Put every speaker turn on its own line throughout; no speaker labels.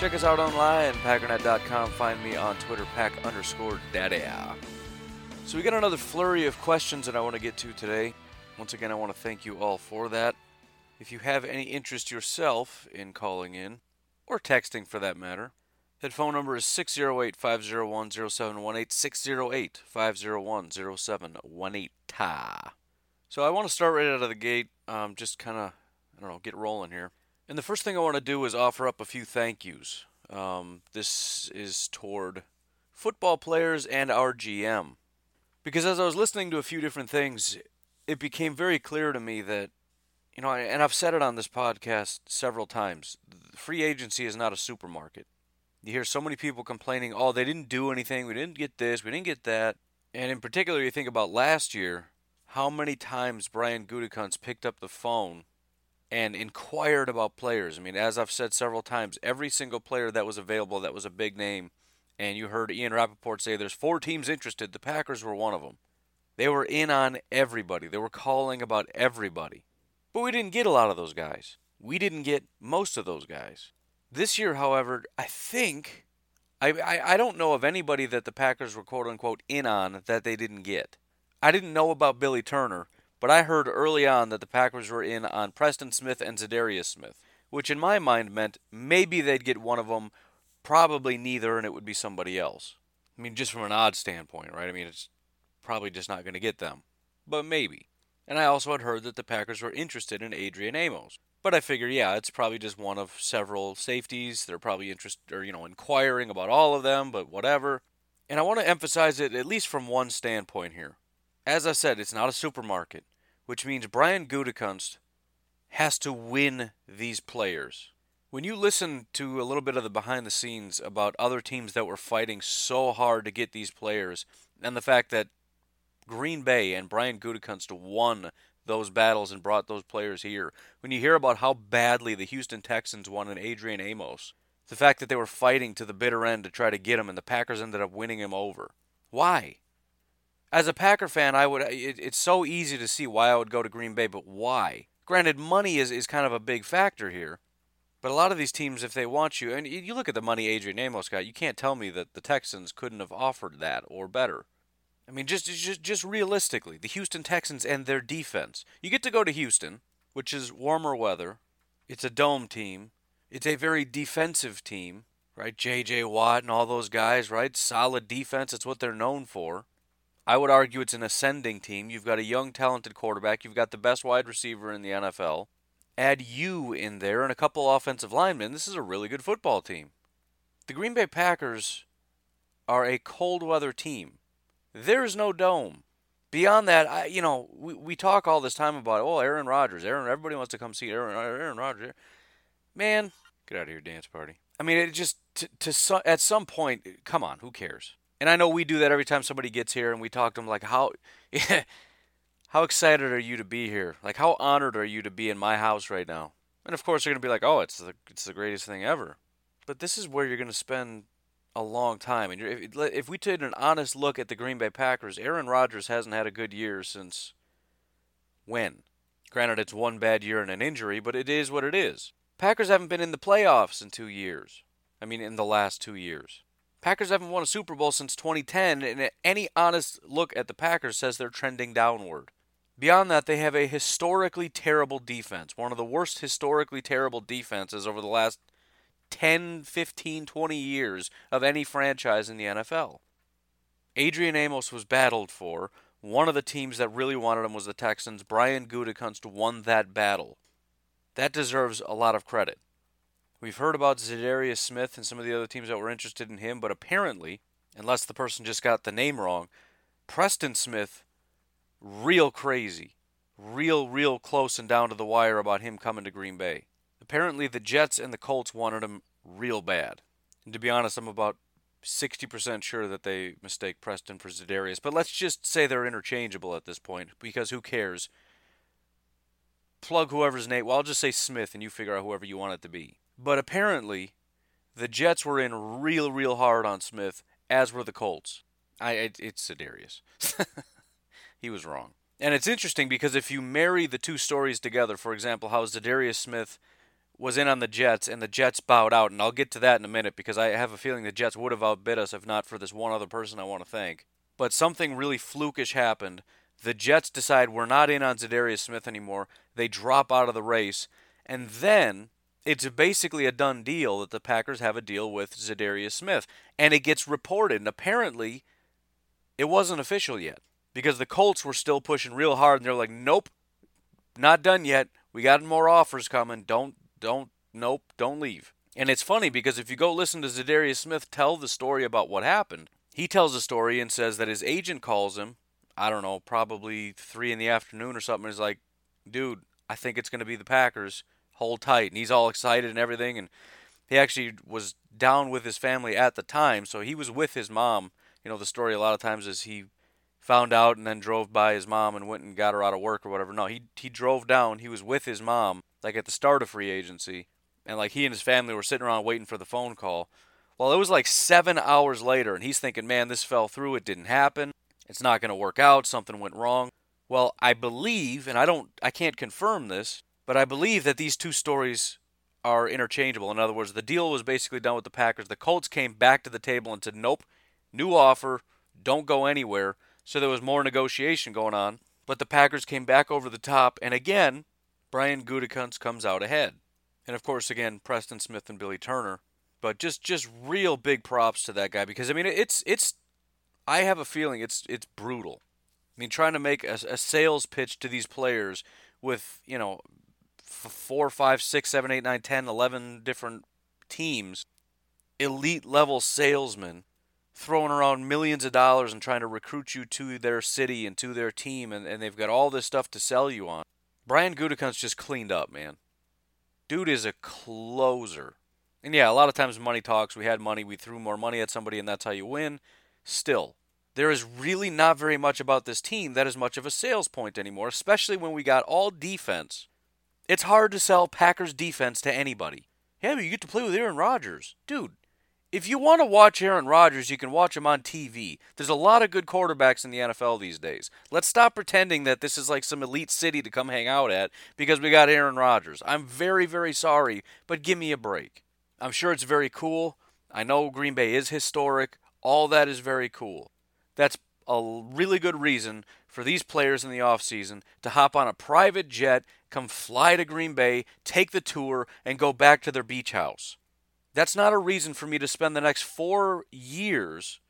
Check us out online, packernet.com. Find me on Twitter, pack underscore daddy. So we got another flurry of questions that I want to get to today. Once again, I want to thank you all for that. If you have any interest yourself in calling in, or texting for that matter, that phone number is 608 501 0718. 608 501 0718. So I want to start right out of the gate, um, just kind of, I don't know, get rolling here. And the first thing I want to do is offer up a few thank yous. Um, this is toward football players and our GM. Because as I was listening to a few different things, it became very clear to me that, you know, and I've said it on this podcast several times free agency is not a supermarket. You hear so many people complaining, oh, they didn't do anything, we didn't get this, we didn't get that. And in particular, you think about last year, how many times Brian Gutekunst picked up the phone and inquired about players. I mean, as I've said several times, every single player that was available that was a big name, and you heard Ian Rapoport say there's four teams interested. The Packers were one of them. They were in on everybody. They were calling about everybody. But we didn't get a lot of those guys. We didn't get most of those guys. This year, however, I think I, I, I don't know of anybody that the Packers were quote unquote in on that they didn't get. I didn't know about Billy Turner, but I heard early on that the Packers were in on Preston Smith and Za'Darius Smith, which in my mind meant maybe they'd get one of them, probably neither, and it would be somebody else. I mean, just from an odd standpoint, right? I mean, it's probably just not going to get them, but maybe. And I also had heard that the Packers were interested in Adrian Amos. But I figure, yeah, it's probably just one of several safeties. They're probably interested, or you know, inquiring about all of them, but whatever. And I want to emphasize it at least from one standpoint here as I said, it's not a supermarket, which means Brian Gutekunst has to win these players. When you listen to a little bit of the behind the scenes about other teams that were fighting so hard to get these players, and the fact that Green Bay and Brian Gutekunst won those battles and brought those players here, when you hear about how badly the Houston Texans an Adrian Amos, the fact that they were fighting to the bitter end to try to get him and the Packers ended up winning him over. Why? As a Packer fan, I would. It, it's so easy to see why I would go to Green Bay, but why? Granted, money is, is kind of a big factor here. But a lot of these teams, if they want you, and you look at the money Adrian Amos got, you can't tell me that the Texans couldn't have offered that or better. I mean, just just just realistically, the Houston Texans and their defense. You get to go to Houston, which is warmer weather. It's a dome team. It's a very defensive team, right? J.J. Watt and all those guys, right? Solid defense. It's what they're known for. I would argue it's an ascending team. You've got a young, talented quarterback. You've got the best wide receiver in the NFL. Add you in there and a couple offensive linemen. This is a really good football team. The Green Bay Packers are a cold weather team. There's no dome. Beyond that, I, you know, we, we talk all this time about, oh, Aaron Rodgers. Aaron, everybody wants to come see Aaron, Aaron Rodgers. Man, get out of here, dance party. I mean, it just to, to at some point, come on, who cares? And I know we do that every time somebody gets here and we talk to them like how how excited are you to be here? Like how honored are you to be in my house right now? And of course they're going to be like, "Oh, it's the it's the greatest thing ever." But this is where you're going to spend a long time. And if, if we take an honest look at the Green Bay Packers, Aaron Rodgers hasn't had a good year since when? Granted, it's one bad year and an injury, but it is what it is. Packers haven't been in the playoffs in two years. I mean, in the last two years. Packers haven't won a Super Bowl since 2010, and any honest look at the Packers says they're trending downward. Beyond that, they have a historically terrible defense, one of the worst historically terrible defenses over the last 10, 15, 20 years of any franchise in the NFL. Adrian Amos was battled for. One of the teams that really wanted him was the Texans. Brian Gutekunst won that battle. That deserves a lot of credit. We've heard about Za'Darius Smith and some of the other teams that were interested in him, but apparently, unless the person just got the name wrong, Preston Smith, real crazy, real, real close and down to the wire about him coming to Green Bay. Apparently, the Jets and the Colts wanted him real bad. And to be honest, I'm about 60% sure that they mistake Preston for Za'Darius, but let's just say they're interchangeable at this point because who cares? Plug whoever's Nate. Well, I'll just say Smith and you figure out whoever you want it to be. But apparently, the Jets were in real, real hard on Smith, as were the Colts. I, it, it's Za'Darius. he was wrong. And it's interesting because if you marry the two stories together, for example, how Za'Darius Smith was in on the Jets and the Jets bowed out, and I'll get to that in a minute because I have a feeling the Jets would have outbid us if not for this one other person I want to thank. But something really flukish happened. The Jets decide we're not in on Za'Darius Smith anymore. They drop out of the race, and then it's basically a done deal that the Packers have a deal with Za'Darius Smith, and it gets reported. And apparently, it wasn't official yet because the Colts were still pushing real hard, and they're like, "Nope, not done yet. We got more offers coming. Don't don't, nope, don't leave. And it's funny because if you go listen to Za'Darius Smith tell the story about what happened, he tells a story and says that his agent calls him, I don't know, probably three in the afternoon or something. He's like, dude, I think it's going to be the Packers. Hold tight. And he's all excited and everything. And he actually was down with his family at the time. So he was with his mom. You know, the story a lot of times is he found out and then drove by his mom and went and got her out of work or whatever. No, he he drove down. He was with his mom like at the start of free agency, and like he and his family were sitting around waiting for the phone call. Well, it was like seven hours later, and he's thinking, "Man, this fell through. It didn't happen. It's not going to work out. Something went wrong." Well, I believe, and I don't, I can't confirm this, but I believe that these two stories are interchangeable. In other words, the deal was basically done with the Packers. The Colts came back to the table and said, "Nope, new offer. Don't go anywhere." So there was more negotiation going on, but the Packers came back over the top, and again, Brian Gutekunst comes out ahead. And of course, again, Preston Smith and Billy Turner. But just just real big props to that guy because I mean it's it's I have a feeling it's it's brutal. I mean, trying to make a, a sales pitch to these players with you know four, five, six, seven, eight, nine, ten, eleven different teams, elite level salesmen throwing around millions of dollars and trying to recruit you to their city and to their team, and, and they've got all this stuff to sell you on. Brian Gutekunst just cleaned up, man. Dude is a closer. And yeah, a lot of times money talks. We had money, we threw more money at somebody, and that's how you win. Still, there is really not very much about this team that is much of a sales point anymore, especially when we got all defense. It's hard to sell Packers defense to anybody. Yeah, but you get to play with Aaron Rodgers. Dude, if you want to watch Aaron Rodgers, you can watch him on TV. There's a lot of good quarterbacks in the NFL these days. Let's stop pretending that this is like some elite city to come hang out at because we got Aaron Rodgers. I'm very, very sorry, but give me a break. I'm sure it's very cool. I know Green Bay is historic. All that is very cool. That's a really good reason for these players in the offseason to hop on a private jet, come fly to Green Bay, take the tour, and go back to their beach house. That's not a reason for me to spend the next four years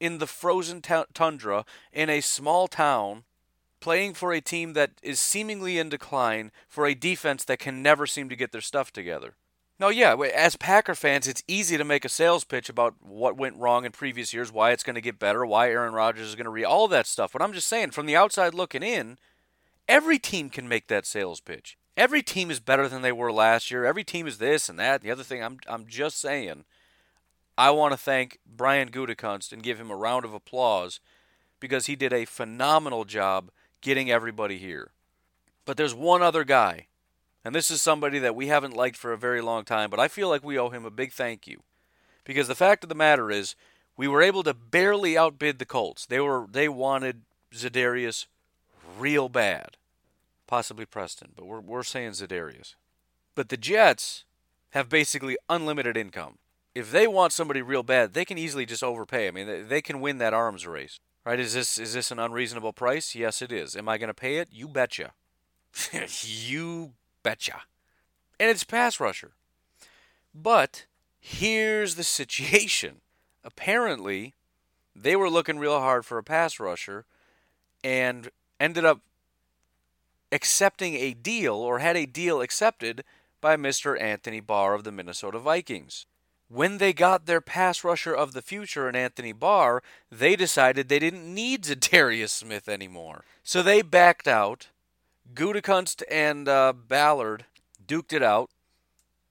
in the frozen tundra in a small town playing for a team that is seemingly in decline for a defense that can never seem to get their stuff together. Now, yeah, as Packer fans, it's easy to make a sales pitch about what went wrong in previous years, why it's going to get better, why Aaron Rodgers is going to re all that stuff. But I'm just saying, from the outside looking in, every team can make that sales pitch. Every team is better than they were last year. Every team is this and that. The other thing, I'm I'm just saying, I want to thank Brian Gutekunst and give him a round of applause because he did a phenomenal job getting everybody here. But there's one other guy, and this is somebody that we haven't liked for a very long time, but I feel like we owe him a big thank you. Because the fact of the matter is, we were able to barely outbid the Colts. They were they wanted Za'Darius real bad possibly Preston, but we're, we're saying Za'Darius. But the Jets have basically unlimited income. If they want somebody real bad, they can easily just overpay. I mean, they, they can win that arms race. Right? Is this is this an unreasonable price? Yes, it is. Am I going to pay it? You betcha. you betcha. And it's pass rusher. But here's the situation. Apparently, they were looking real hard for a pass rusher and ended up accepting a deal or had a deal accepted by Mr. Anthony Barr of the Minnesota Vikings. When they got their pass rusher of the future in Anthony Barr, they decided they didn't need Za'Darius Smith anymore. So they backed out. Gutekunst and uh, Ballard duked it out,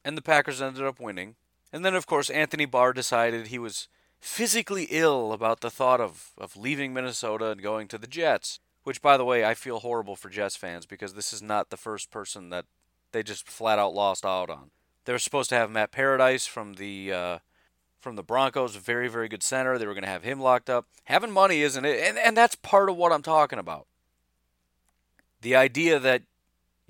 and the Packers ended up winning. And then, of course, Anthony Barr decided he was physically ill about the thought of, of leaving Minnesota and going to the Jets. Which, by the way, I feel horrible for Jets fans because this is not the first person that they just flat out lost out on. They were supposed to have Matt Paradis from the uh, from the Broncos, very very good center. They were going to have him locked up. Having money isn't it? And and that's part of what I'm talking about. The idea that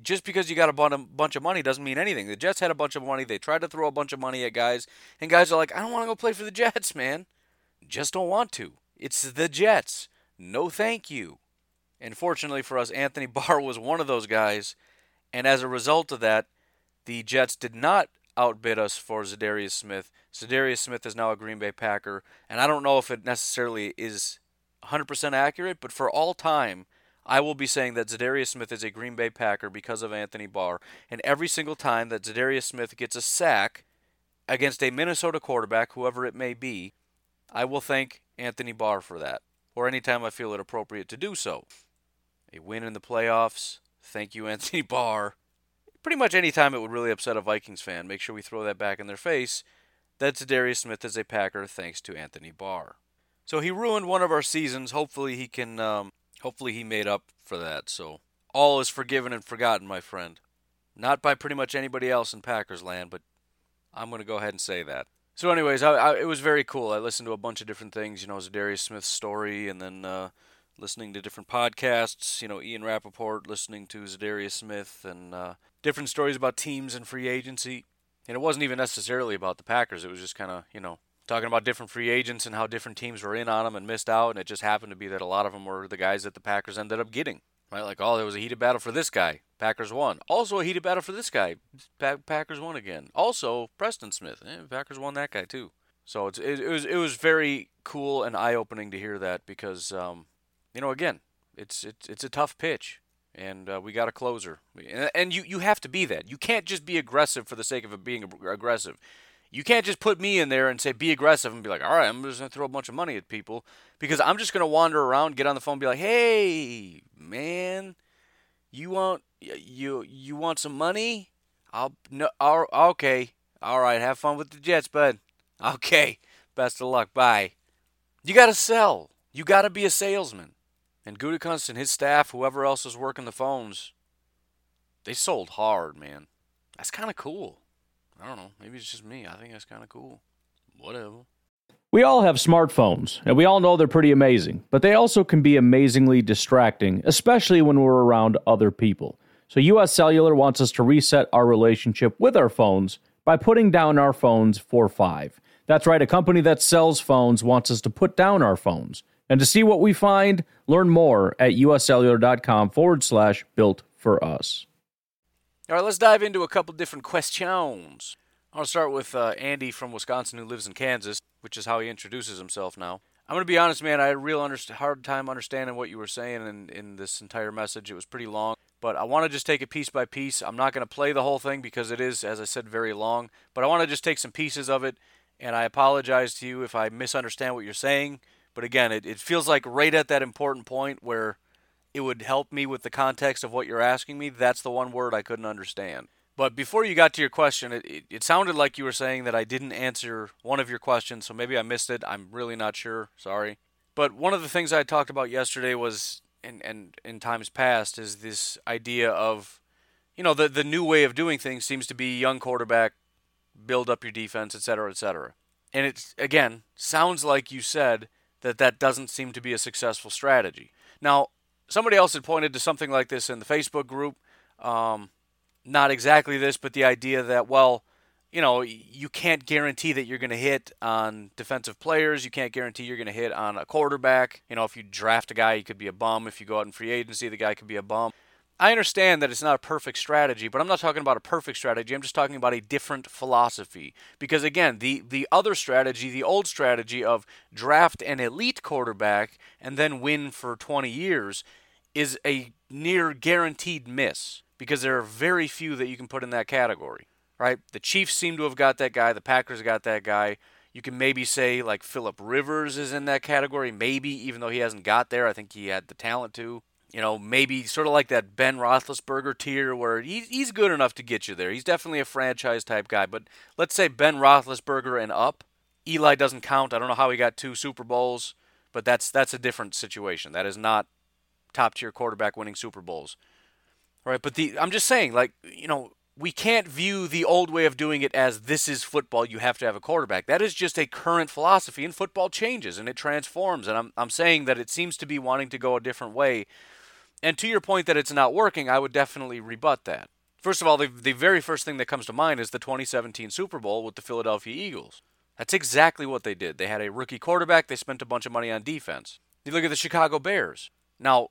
just because you got a bunch of money doesn't mean anything. The Jets had a bunch of money. They tried to throw a bunch of money at guys, and guys are like, I don't want to go play for the Jets, man. Just don't want to. It's the Jets. No, thank you. And fortunately for us, Anthony Barr was one of those guys. And as a result of that, the Jets did not outbid us for Za'Darius Smith. Za'Darius Smith is now a Green Bay Packer. And I don't know if it necessarily is 100% accurate, but for all time, I will be saying that Za'Darius Smith is a Green Bay Packer because of Anthony Barr. And every single time that Za'Darius Smith gets a sack against a Minnesota quarterback, whoever it may be, I will thank Anthony Barr for that. Or anytime I feel it appropriate to do so. A win in the playoffs. Thank you, Anthony Barr. Pretty much any time it would really upset a Vikings fan, make sure we throw that back in their face. That Za'Darius Smith is a Packer thanks to Anthony Barr. So he ruined one of our seasons. Hopefully he can um, Hopefully he made up for that. So all is forgiven and forgotten, my friend. Not by pretty much anybody else in Packers land, but I'm going to go ahead and say that. So, anyways, I, I, it was very cool. I listened to a bunch of different things, you know, Darius Smith's story, and then uh, listening to different podcasts. You know, Ian Rapoport listening to Za'Darius Smith, and uh, different stories about teams and free agency. And it wasn't even necessarily about the Packers. It was just kind of, you know, talking about different free agents and how different teams were in on them and missed out. And it just happened to be that a lot of them were the guys that the Packers ended up getting. Right? Like, oh, there was a heated battle for this guy. Packers won. Also, a heated battle for this guy. Pa- Packers won again. Also, Preston Smith. Eh, Packers won that guy too. So it's, it, it, was it was very cool and eye opening to hear that because um, you know again it's it's it's a tough pitch and uh, we got a closer and, and you you have to be that. You can't just be aggressive for the sake of being aggressive. You can't just put me in there and say be aggressive and be like, all right, I'm just gonna throw a bunch of money at people because I'm just gonna wander around, get on the phone, and be like, hey, man, you want you you want some money? I'll no, okay, all right, have fun with the Jets, bud. Okay, best of luck, bye. You gotta sell. You gotta be a salesman. And Gutekunst and his staff, whoever else is working the phones, they sold hard, man. That's kind of cool. I don't know. Maybe it's just me. I think that's kind of cool. Whatever.
We all have smartphones, and we all know they're pretty amazing, but they also can be amazingly distracting, especially when we're around other people. So, US Cellular wants us to reset our relationship with our phones by putting down our phones for five. That's right, a company that sells phones wants us to put down our phones. And to see what we find, learn more at uscellular.com forward slash built for us.
All right, let's dive into a couple different questions. I'll start with uh, Andy from Wisconsin who lives in Kansas, which is how he introduces himself now. I'm going to be honest, man, I had a real underst- hard time understanding what you were saying in, in this entire message. It was pretty long, but I want to just take it piece by piece. I'm not going to play the whole thing because it is, as I said, very long, but I want to just take some pieces of it, and I apologize to you if I misunderstand what you're saying. But again, it, it feels like right at that important point where – it would help me with the context of what you're asking me. That's the one word I couldn't understand. But before you got to your question, it, it, it, sounded like you were saying that I didn't answer one of your questions, so maybe I missed it. I'm really not sure. Sorry. But one of the things I talked about yesterday was, and, and in times past, is this idea of, you know, the, the new way of doing things seems to be young quarterback, build up your defense, et cetera, et cetera. And it, again, sounds like you said that that doesn't seem to be a successful strategy. Now, somebody else had pointed to something like this in the Facebook group. Um, not exactly this, but the idea that, well, you know, you can't guarantee that you're going to hit on defensive players. You can't guarantee you're going to hit on a quarterback. You know, if you draft a guy, he could be a bum. If you go out in free agency, the guy could be a bum. I understand that it's not a perfect strategy, but I'm not talking about a perfect strategy. I'm just talking about a different philosophy. Because again, the the other strategy, the old strategy of draft an elite quarterback and then win for 20 years is a near guaranteed miss because there are very few that you can put in that category, right? The Chiefs seem to have got that guy, the Packers got that guy. You can maybe say like Philip Rivers is in that category, maybe even though he hasn't got there. I think he had the talent to you know, maybe sort of like that Ben Roethlisberger tier where he's, he's good enough to get you there. He's definitely a franchise type guy. But let's say Ben Roethlisberger and up, Eli doesn't count. I don't know how he got two Super Bowls, but that's that's a different situation. That is not top tier quarterback winning Super Bowls. Right? But the I'm just saying, like, you know, we can't view the old way of doing it as this is football, you have to have a quarterback. That is just a current philosophy, and football changes and it transforms. And I'm, I'm saying that it seems to be wanting to go a different way. And to your point that it's not working, I would definitely rebut that. First of all, the, the very first thing that comes to mind is the 2017 Super Bowl with the Philadelphia Eagles. That's exactly what they did. They had a rookie quarterback, they spent a bunch of money on defense. You look at the Chicago Bears. Now,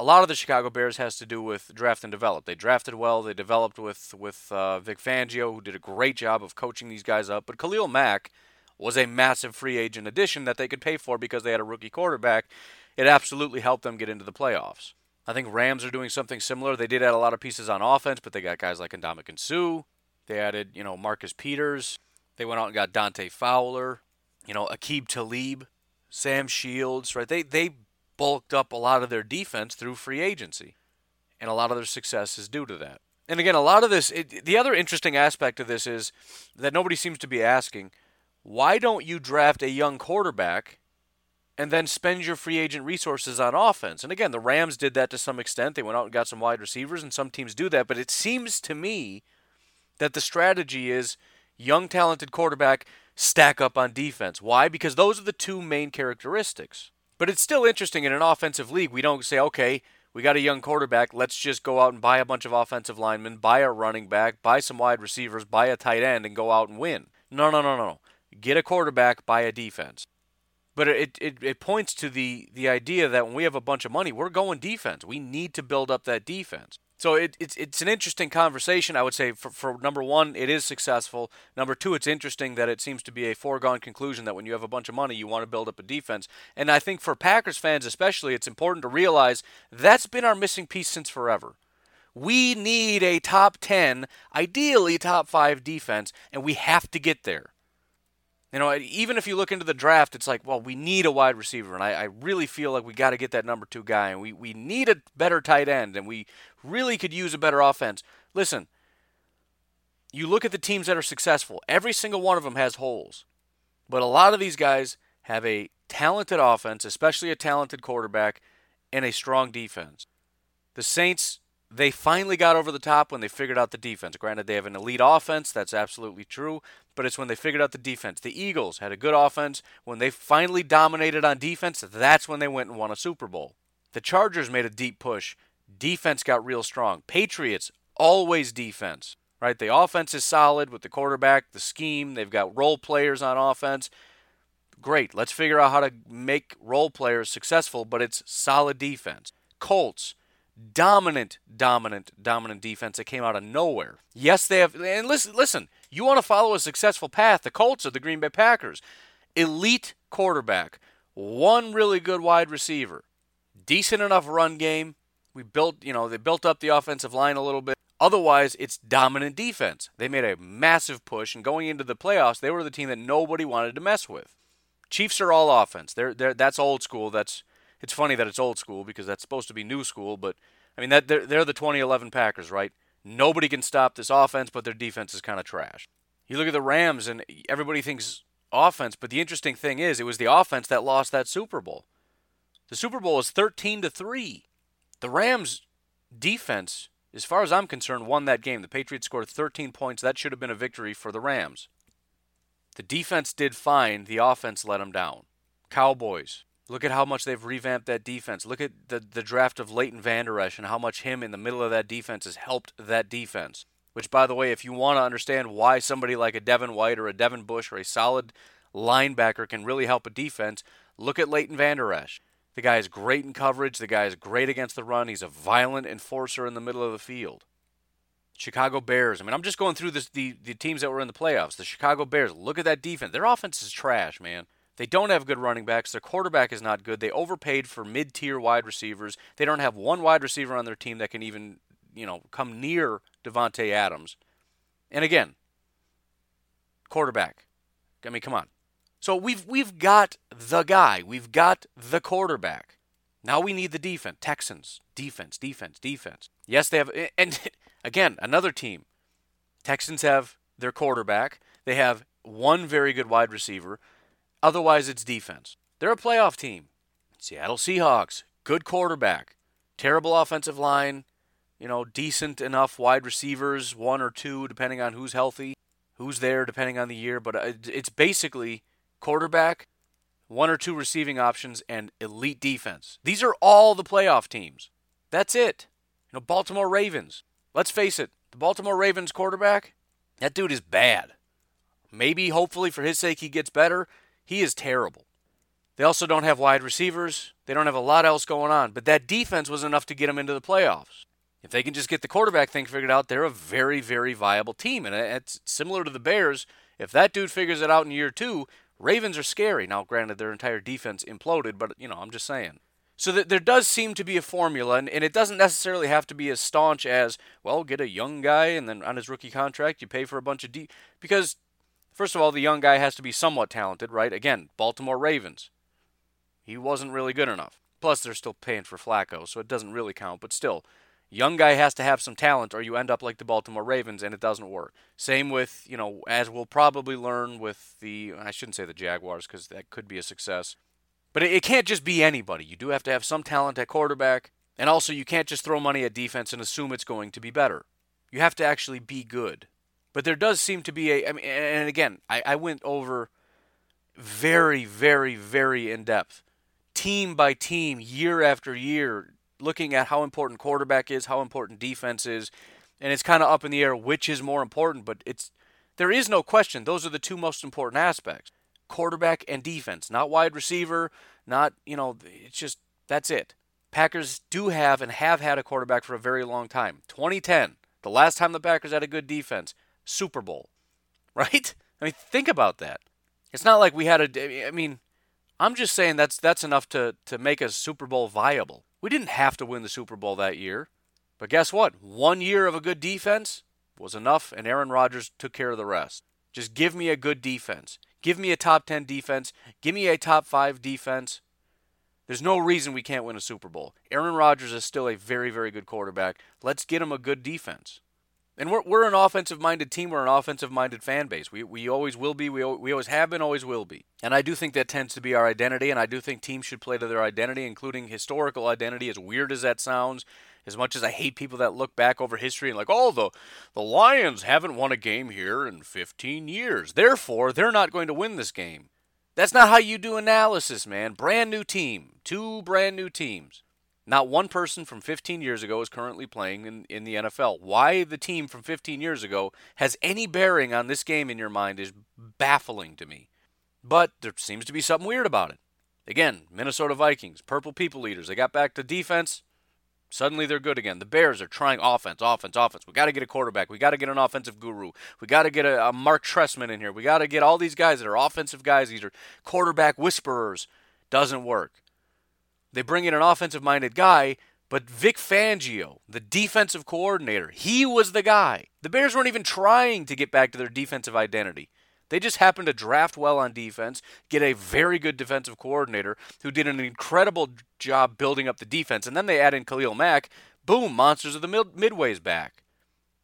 a lot of the Chicago Bears has to do with draft and develop. They drafted well. They developed with with uh, Vic Fangio, who did a great job of coaching these guys up. But Khalil Mack was a massive free agent addition that they could pay for because they had a rookie quarterback. It absolutely helped them get into the playoffs. I think Rams are doing something similar. They did add a lot of pieces on offense, but they got guys like Ndamukong Suh. They added, you know, Marcus Peters. They went out and got Dante Fowler, you know, Aqib Talib, Sam Shields, right? They they bulked up a lot of their defense through free agency. And a lot of their success is due to that. And again, a lot of this, it, the other interesting aspect of this is that nobody seems to be asking why don't you draft a young quarterback and then spend your free agent resources on offense? And again, the Rams did that to some extent. They went out and got some wide receivers, and some teams do that. But it seems to me that the strategy is young, talented quarterback, stack up on defense. Why? Because those are the two main characteristics. But it's still interesting in an offensive league. We don't say, okay, we got a young quarterback. Let's just go out and buy a bunch of offensive linemen, buy a running back, buy some wide receivers, buy a tight end, and go out and win. No, no, no, no. Get a quarterback, buy a defense. But it, it, it points to the, the idea that when we have a bunch of money, we're going defense. We need to build up that defense. So it, it's it's an interesting conversation. I would say for, for number one, it is successful. Number two, it's interesting that it seems to be a foregone conclusion that when you have a bunch of money, you want to build up a defense. And I think for Packers fans especially, it's important to realize that's been our missing piece since forever. We need a top ten, ideally top five defense, and we have to get there. You know, even if you look into the draft, it's like, well, we need a wide receiver, and I, I really feel like we got to get that number two guy, and we, we need a better tight end, and we really could use a better offense. Listen, you look at the teams that are successful, every single one of them has holes, but a lot of these guys have a talented offense, especially a talented quarterback, and a strong defense. The Saints they finally got over the top when they figured out the defense. Granted, they have an elite offense, that's absolutely true, but it's when they figured out the defense. The Eagles had a good offense. When they finally dominated on defense, that's when they went and won a Super Bowl. The Chargers made a deep push. Defense got real strong. Patriots, always defense, right? The offense is solid with the quarterback, the scheme. They've got role players on offense. Great. Let's figure out how to make role players successful, but it's solid defense. Colts, dominant, dominant, dominant defense that came out of nowhere. Yes, they have. And listen, listen. You want to follow a successful path? The Colts are the Green Bay Packers. Elite quarterback, one really good wide receiver, decent enough run game. We built, you know, they built up the offensive line a little bit. Otherwise, it's dominant defense. They made a massive push, and going into the playoffs, they were the team that nobody wanted to mess with. Chiefs are all offense. They're, they're that's old school. That's it's funny that it's old school because that's supposed to be new school, but I mean that they're, they're the 2011 Packers, right? Nobody can stop this offense, but their defense is kind of trash. You look at the Rams, and everybody thinks offense, but the interesting thing is, it was the offense that lost that Super Bowl. The Super Bowl is 13 to three. The Rams' defense, as far as I'm concerned, won that game. The Patriots scored 13 points. That should have been a victory for the Rams. The defense did fine. The offense let them down. Cowboys, Look at how much they've revamped that defense. Look at the, the draft of Leighton Vander Esch and how much him in the middle of that defense has helped that defense. Which, by the way, if you want to understand why somebody like a Devin White or a Devin Bush or a solid linebacker can really help a defense, look at Leighton Vander Esch. The guy is great in coverage. The guy is great against the run. He's a violent enforcer in the middle of the field. Chicago Bears. I mean, I'm just going through this, the, the teams that were in the playoffs. The Chicago Bears. Look at that defense. Their offense is trash, man. They don't have good running backs. Their quarterback is not good. They overpaid for mid-tier wide receivers. They don't have one wide receiver on their team that can even, you know, come near Davante Adams. And again, quarterback. I mean, come on. So we've we've got the guy. We've got the quarterback. Now we need the defense. Texans defense, defense, defense. Yes, they have. And again, another team. Texans have their quarterback. They have one very good wide receiver Otherwise, it's defense. They're a playoff team. Seattle Seahawks, good quarterback, terrible offensive line, you know, decent enough wide receivers, one or two, depending on who's healthy, who's there, depending on the year. But uh, it's basically quarterback, one or two receiving options, and elite defense. These are all the playoff teams. That's it. You know, Baltimore Ravens. Let's face it, the Baltimore Ravens quarterback, that dude is bad. Maybe, hopefully, for his sake, he gets better. He is terrible. They also don't have wide receivers. They don't have a lot else going on. But that defense was enough to get them into the playoffs. If they can just get the quarterback thing figured out, they're a very, very viable team. And it's similar to the Bears. If that dude figures it out in year two, Ravens are scary. Now, granted, their entire defense imploded, but, you know, I'm just saying. So that there does seem to be a formula, and, and it doesn't necessarily have to be as staunch as, well, get a young guy, and then on his rookie contract, you pay for a bunch of D. Because, first of all, the young guy has to be somewhat talented, right? Again, Baltimore Ravens. He wasn't really good enough. Plus, they're still paying for Flacco, so it doesn't really count, but still. Young guy has to have some talent, or you end up like the Baltimore Ravens, and it doesn't work. Same with, you know, as we'll probably learn with the, I shouldn't say the Jaguars, because that could be a success but it, can't just be anybody. You do have to have some talent at quarterback. And also, you can't just throw money at defense and assume it's going to be better. You have to actually be good. But there does seem to be a. I mean, and again, I, I went over very, very, very in depth, team by team, year after year, looking at how important quarterback is, how important defense is, and it's kind of up in the air which is more important. But it's there is no question; those are the two most important aspects quarterback and defense, not wide receiver, not, you know, it's just that's it. Packers do have and have had a quarterback for a very long time. 2010, the last time the Packers had a good defense, Super Bowl. Right? I mean, think about that. It's not like we had a I mean, I'm just saying that's that's enough to to make a Super Bowl viable. We didn't have to win the Super Bowl that year. But guess what? One year of a good defense was enough and Aaron Rodgers took care of the rest. Just give me a good defense. Give me a top 10 defense. Give me a top 5 defense. There's no reason we can't win a Super Bowl. Aaron Rodgers is still a very, very good quarterback. Let's get him a good defense. And we're, we're an offensive minded team. We're an offensive minded fan base. We, we always will be. We, we always have been, always will be. And I do think that tends to be our identity. And I do think teams should play to their identity, including historical identity, as weird as that sounds. As much as I hate people that look back over history and like, oh, the, the Lions haven't won a game here in 15 years. Therefore, they're not going to win this game. That's not how you do analysis, man. Brand new team. Two brand new teams. Not one person from 15 years ago is currently playing in, in the NFL. Why the team from 15 years ago has any bearing on this game in your mind is baffling to me. But there seems to be something weird about it. Again, Minnesota Vikings, purple people eaters. They got back to defense. Suddenly they're good again. The Bears are trying offense, offense, offense. We got to get a quarterback. We got to get an offensive guru. We got to get a, a, Marc Trestman in here. We got to get all these guys that are offensive guys. These are quarterback whisperers. Doesn't work. They bring in an offensive minded guy, but Vic Fangio, the defensive coordinator, he was the guy. The Bears weren't even trying to get back to their defensive identity. They just happened to draft well on defense, get a very good defensive coordinator who did an incredible job building up the defense, and then they add in Khalil Mack. Boom, monsters of the mid- midways back.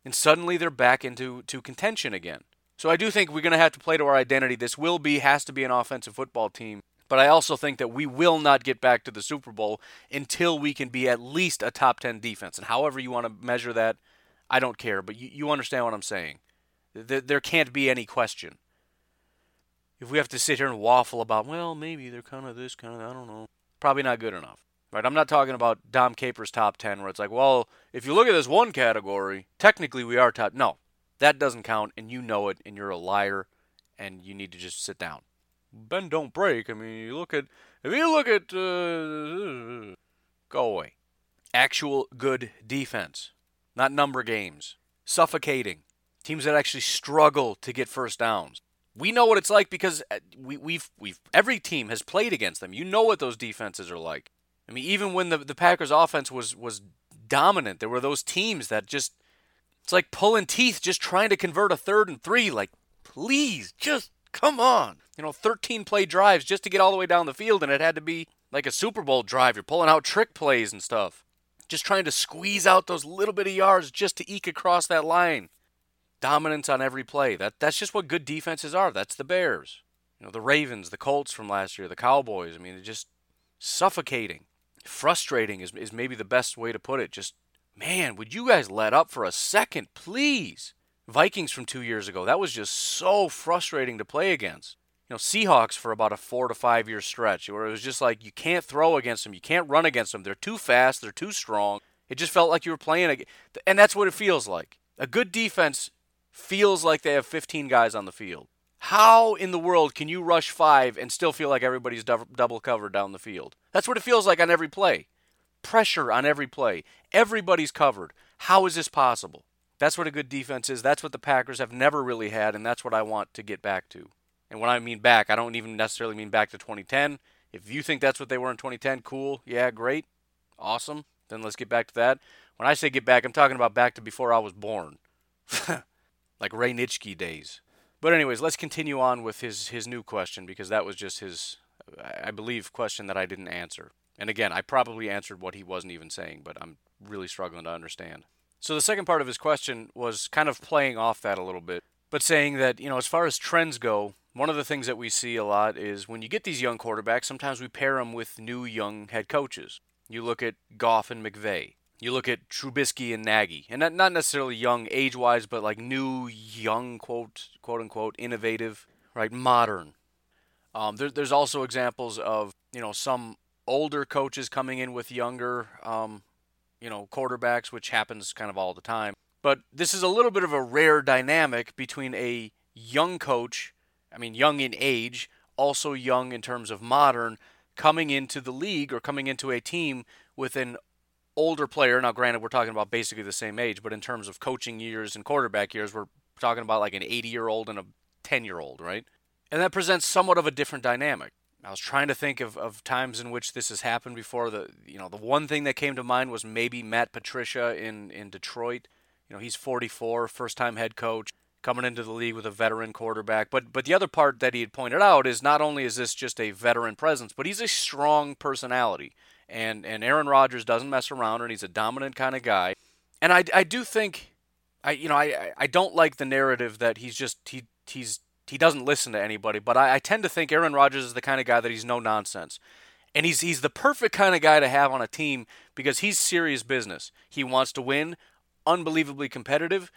And suddenly they're back into to contention again. So I do think we're going to have to play to our identity. This will be, has to be an offensive football team. But I also think that we will not get back to the Super Bowl until we can be at least a top 10 defense. And however you want to measure that, I don't care. But you, you understand what I'm saying. There there can't be any question if we have to sit here and waffle about, well, maybe they're kind of this, kind of, I don't know, probably not good enough. Right? I'm not talking about Dom Capers' top 10 where it's like, well, if you look at this one category, technically we are top. No, that doesn't count, and you know it, and you're a liar, and you need to just sit down. Ben don't break. I mean, you look at, if you look at, uh, go away. Actual good defense, not number games. Suffocating. Teams that actually struggle to get first downs. We know what it's like because uh, we, we've we've every team has played against them. You know what those defenses are like. I mean, even when the the Packers offense was was dominant, there were those teams that just it's like pulling teeth just trying to convert a third and three. Like, please, just come on. You know, 13 play drives just to get all the way down the field, and it had to be like a Super Bowl drive. You're pulling out trick plays and stuff. Just trying to squeeze out those little bit of yards just to eke across that line dominance on every play. That that's just what good defenses are. That's the Bears. You know, the Ravens, the Colts from last year, the Cowboys. I mean, it's just suffocating. Frustrating is, is maybe the best way to put it. Just, man, would you guys let up for a second, please? Vikings from two years ago, that was just so frustrating to play against. You know, Seahawks for about a four to five year stretch where it was just like you can't throw against them, you can't run against them. They're too fast, they're too strong. It just felt like you were playing, and that's what it feels like. A good defense feels like they have 15 guys on the field. How in the world can you rush five and still feel like everybody's double covered down the field? That's what it feels like on every play. Pressure on every play. Everybody's covered. How is this possible? That's what a good defense is. That's what the Packers have never really had, and that's what I want to get back to. And when I mean back, I don't even necessarily mean back to 2010. If you think that's what they were in 2010, cool. Yeah, great. Awesome. Then let's get back to that. When I say get back, I'm talking about back to before I was born. like Ray Nitschke days. But anyways, let's continue on with his his new question because that was just his I believe question that I didn't answer. And again, I probably answered what he wasn't even saying, but I'm really struggling to understand. So the second part of his question was kind of playing off that a little bit, but saying that, you know, as far as trends go, one of the things that we see a lot is when you get these young quarterbacks, sometimes we pair them with new young head coaches. You look at Goff and McVay. You look at Trubisky and Nagy, and not, necessarily young age-wise, but like new, young, quote, quote unquote, innovative, right, modern. Um, there, there's also examples of you know some older coaches coming in with younger, um, you know, quarterbacks, which happens kind of all the time. But this is a little bit of a rare dynamic between a young coach, I mean, young in age, also young in terms of modern, coming into the league or coming into a team with an older player. Now, granted, we're talking about basically the same age, but in terms of coaching years and quarterback years, we're talking about like an 80 year old and a 10 year old, right? And that presents somewhat of a different dynamic. I was trying to think of, of times in which this has happened before. The you know the one thing that came to mind was maybe Matt Patricia in, in Detroit. You know he's 44, first time head coach, coming into the league with a veteran quarterback. But but the other part that he had pointed out is not only is this just a veteran presence, but he's a strong personality. And and Aaron Rodgers doesn't mess around, and he's a dominant kind of guy. And I, I do think, I you know I I don't like the narrative that he's just he he's he doesn't listen to anybody. But I, I tend to think Aaron Rodgers is the kind of guy that he's no nonsense. And he's he's the perfect kind of guy to have on a team because he's serious business. He wants to win, unbelievably competitive.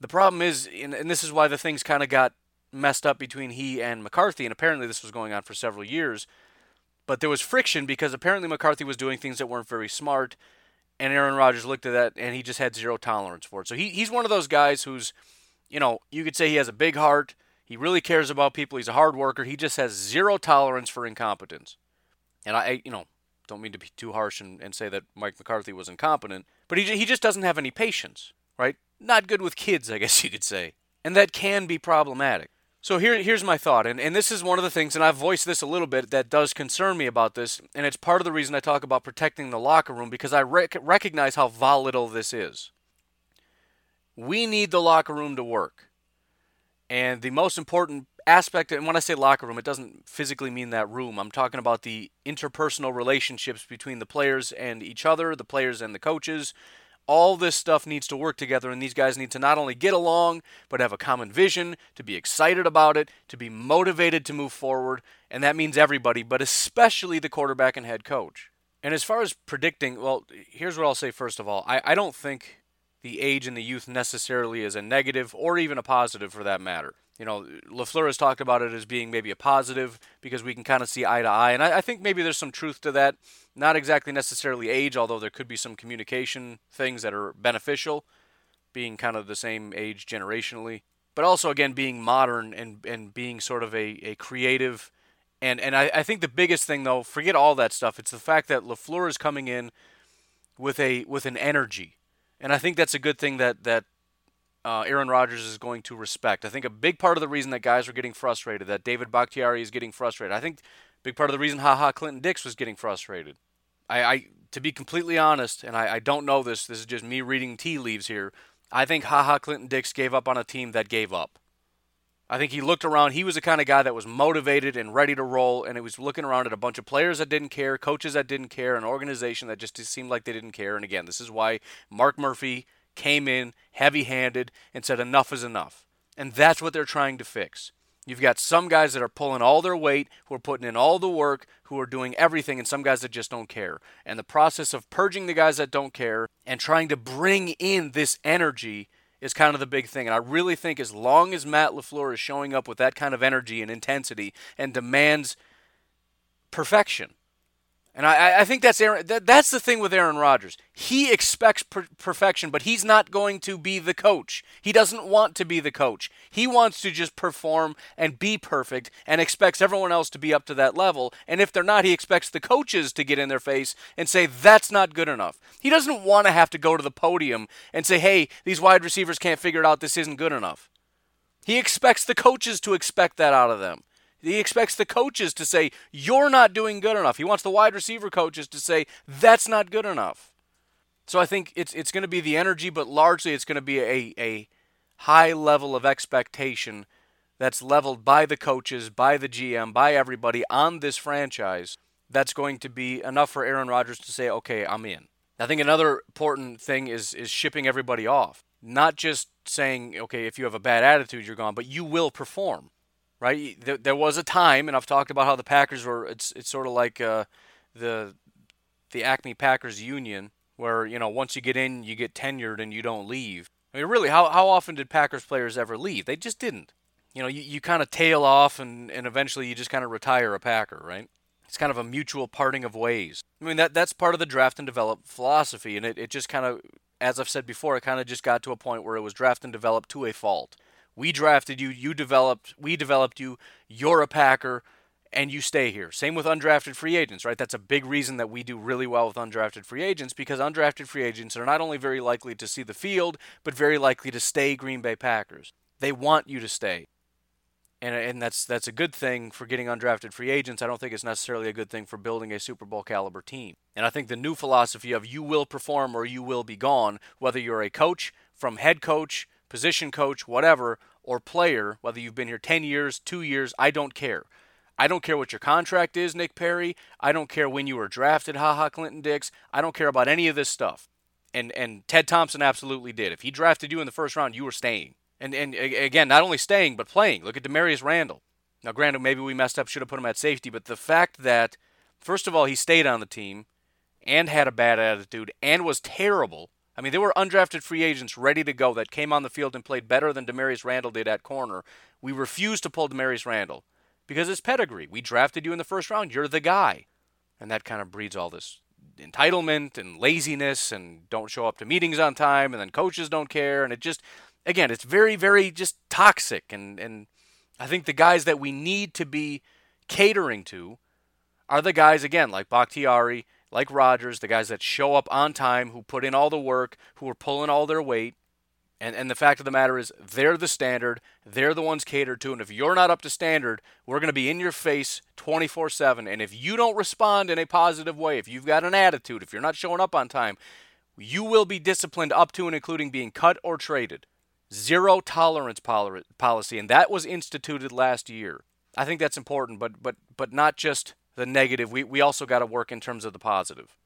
The problem is, and, and this is why the things kind of got messed up between he and McCarthy, and apparently this was going on for several years. But there was friction because apparently McCarthy was doing things that weren't very smart, and Aaron Rodgers looked at that and he just had zero tolerance for it. So he, he's one of those guys who's, you know, you could say he has a big heart. He really cares about people. He's a hard worker. He just has zero tolerance for incompetence. And I, you know, don't mean to be too harsh and, and say that Mike McCarthy was incompetent, but he, he just doesn't have any patience, right? Not good with kids, I guess you could say. And that can be problematic. So here, here's my thought, and, and this is one of the things, and I've voiced this a little bit, that does concern me about this, and it's part of the reason I talk about protecting the locker room because I rec- recognize how volatile this is. We need the locker room to work. And the most important aspect, and when I say locker room, it doesn't physically mean that room. I'm talking about the interpersonal relationships between the players and each other, the players and the coaches, all this stuff needs to work together, and these guys need to not only get along, but have a common vision, to be excited about it, to be motivated to move forward, and that means everybody, but especially the quarterback and head coach. And as far as predicting, well, here's what I'll say first of all I, I don't think the age and the youth necessarily is a negative or even a positive for that matter you know, LaFleur has talked about it as being maybe a positive because we can kind of see eye to eye. And I, I, think maybe there's some truth to that. Not exactly necessarily age, although there could be some communication things that are beneficial, being kind of the same age generationally. But also, again, being modern and, and being sort of a, a creative. And, and I, I think the biggest thing, though, forget all that stuff. It's the fact that LaFleur is coming in with a with an energy. And I think that's a good thing that, that uh, Aaron Rodgers is going to respect. I think a big part of the reason that guys are getting frustrated, that David Bakhtiari is getting frustrated, I think big part of the reason Ha Ha Clinton-Dix was getting frustrated. I, I to be completely honest, and I, I don't know this, this is just me reading tea leaves here. I think Ha Ha Clinton-Dix gave up on a team that gave up. I think he looked around. He was the kind of guy that was motivated and ready to roll, and he was looking around at a bunch of players that didn't care, coaches that didn't care, an organization that just seemed like they didn't care. And again, this is why Mark Murphy came in heavy handed and said, enough is enough. And that's what they're trying to fix. You've got some guys that are pulling all their weight, who are putting in all the work, who are doing everything, and some guys that just don't care. And the process of purging the guys that don't care and trying to bring in this energy is kind of the big thing. And I really think as long as Matt LaFleur is showing up with that kind of energy and intensity and demands perfection, and I, I think that's Aaron. That, that's the thing with Aaron Rodgers. He expects per- perfection, but he's not going to be the coach. He doesn't want to be the coach. He wants to just perform and be perfect, and expects everyone else to be up to that level. And if they're not, he expects the coaches to get in their face and say that's not good enough. He doesn't want to have to go to the podium and say, "Hey, these wide receivers can't figure it out. This isn't good enough." He expects the coaches to expect that out of them. He expects the coaches to say, You're not doing good enough. He wants the wide receiver coaches to say, That's not good enough. So I think it's, it's going to be the energy, but largely it's going to be a, a high level of expectation that's leveled by the coaches, by the GM, by everybody on this franchise. That's going to be enough for Aaron Rodgers to say, Okay, I'm in. I think another important thing is, is shipping everybody off. Not just saying, okay, if you have a bad attitude, you're gone, but you will perform right? There, there, was a time, and I've talked about how the Packers were. It's it's sort of like uh, the the Acme Packers Union, where you know once you get in, you get tenured and you don't leave. I mean, really, how how often did Packers players ever leave? They just didn't. You know, you, you kind of tail off, and, and eventually you just kind of retire a Packer, right? It's kind of a mutual parting of ways. I mean, that that's part of the draft and develop philosophy, and it, it just kind of, as I've said before, it kind of just got to a point where it was draft and develop to a fault. We drafted you, you developed, we developed you, you're a Packer, and you stay here. Same with undrafted free agents, right? That's a big reason that we do really well with undrafted free agents because undrafted free agents are not only very likely to see the field, but very likely to stay Green Bay Packers. They want you to stay. And, and that's that's a good thing for getting undrafted free agents. I don't think it's necessarily a good thing for building a Super Bowl caliber team. And I think the new philosophy of you will perform or you will be gone, whether you're a coach, from head coach position coach, whatever, or player, whether you've been here 10 years, two years, I don't care. I don't care what your contract is, Nick Perry. I don't care when you were drafted, haha, Clinton Dix. I don't care about any of this stuff. And and Ted Thompson absolutely did. If he drafted you in the first round, you were staying. And and again, not only staying but playing. Look at Damarious Randall. Now, granted, maybe we messed up, should have put him at safety, but the fact that first of all he stayed on the team and had a bad attitude and was terrible I mean, there were undrafted free agents ready to go that came on the field and played better than Damarious Randall did at corner. We refused to pull Damarious Randall because his pedigree. We drafted you in the first round. You're the guy. And that kind of breeds all this entitlement and laziness and don't show up to meetings on time and then coaches don't care. And it just, again, it's very, very just toxic. And, and I think the guys that we need to be catering to are the guys, again, like Bakhtiari like Rodgers, the guys that show up on time, who put in all the work, who are pulling all their weight. And, and the fact of the matter is, they're the standard. They're the ones catered to. And if you're not up to standard, we're going to be in your face 24 7. And if you don't respond in a positive way, if you've got an attitude, if you're not showing up on time, you will be disciplined up to and including being cut or traded. Zero tolerance policy. And that was instituted last year. I think that's important, but, but, but not just the negative, we, we also got to work in terms of the positive.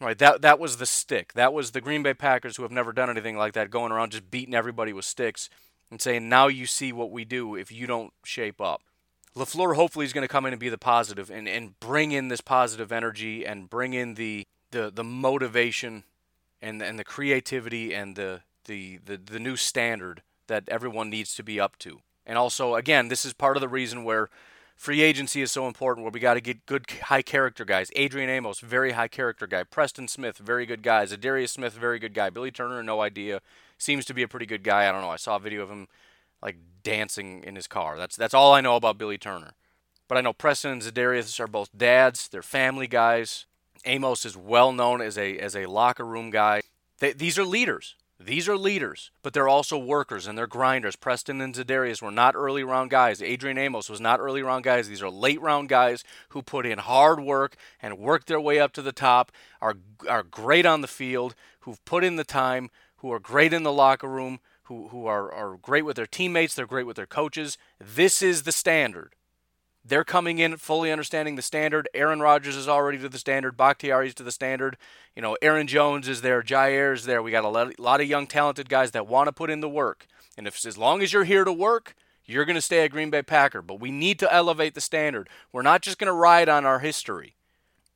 Right, that that was the stick. That was the Green Bay Packers who have never done anything like that, going around just beating everybody with sticks and saying, "Now you see what we do if you don't shape up." LaFleur hopefully is going to come in and be the positive and, and bring in this positive energy and bring in the the, the motivation and and the creativity and the, the the the new standard that everyone needs to be up to. And also, again, this is part of the reason where Free agency is so important where we got to get good high character guys. Adrian Amos, very high character guy. Preston Smith, very good guy. Za'Darius Smith, very good guy. Billy Turner, no idea. Seems to be a pretty good guy. I don't know. I saw a video of him like dancing in his car. That's that's all I know about Billy Turner. But I know Preston and Za'Darius are both dads. They're family guys. Amos is well known as a as a locker room guy. They, these are leaders. These are leaders, but they're also workers and they're grinders. Preston and Za'Darius were not early round guys. Adrian Amos was not early round guys. These are late round guys who put in hard work and worked their way up to the top, are, are great on the field, who've put in the time, who are great in the locker room, who, who are, are great with their teammates, they're great with their coaches. This is the standard. They're coming in fully understanding the standard. Aaron Rodgers is already to the standard. Bakhtiari's to the standard. You know, Aaron Jones is there. Jaire is there. We got a lot of young, talented guys that want to put in the work. And if as long as you're here to work, You're going to stay a Green Bay Packer, but we need to elevate the standard. We're not just going to ride on our history.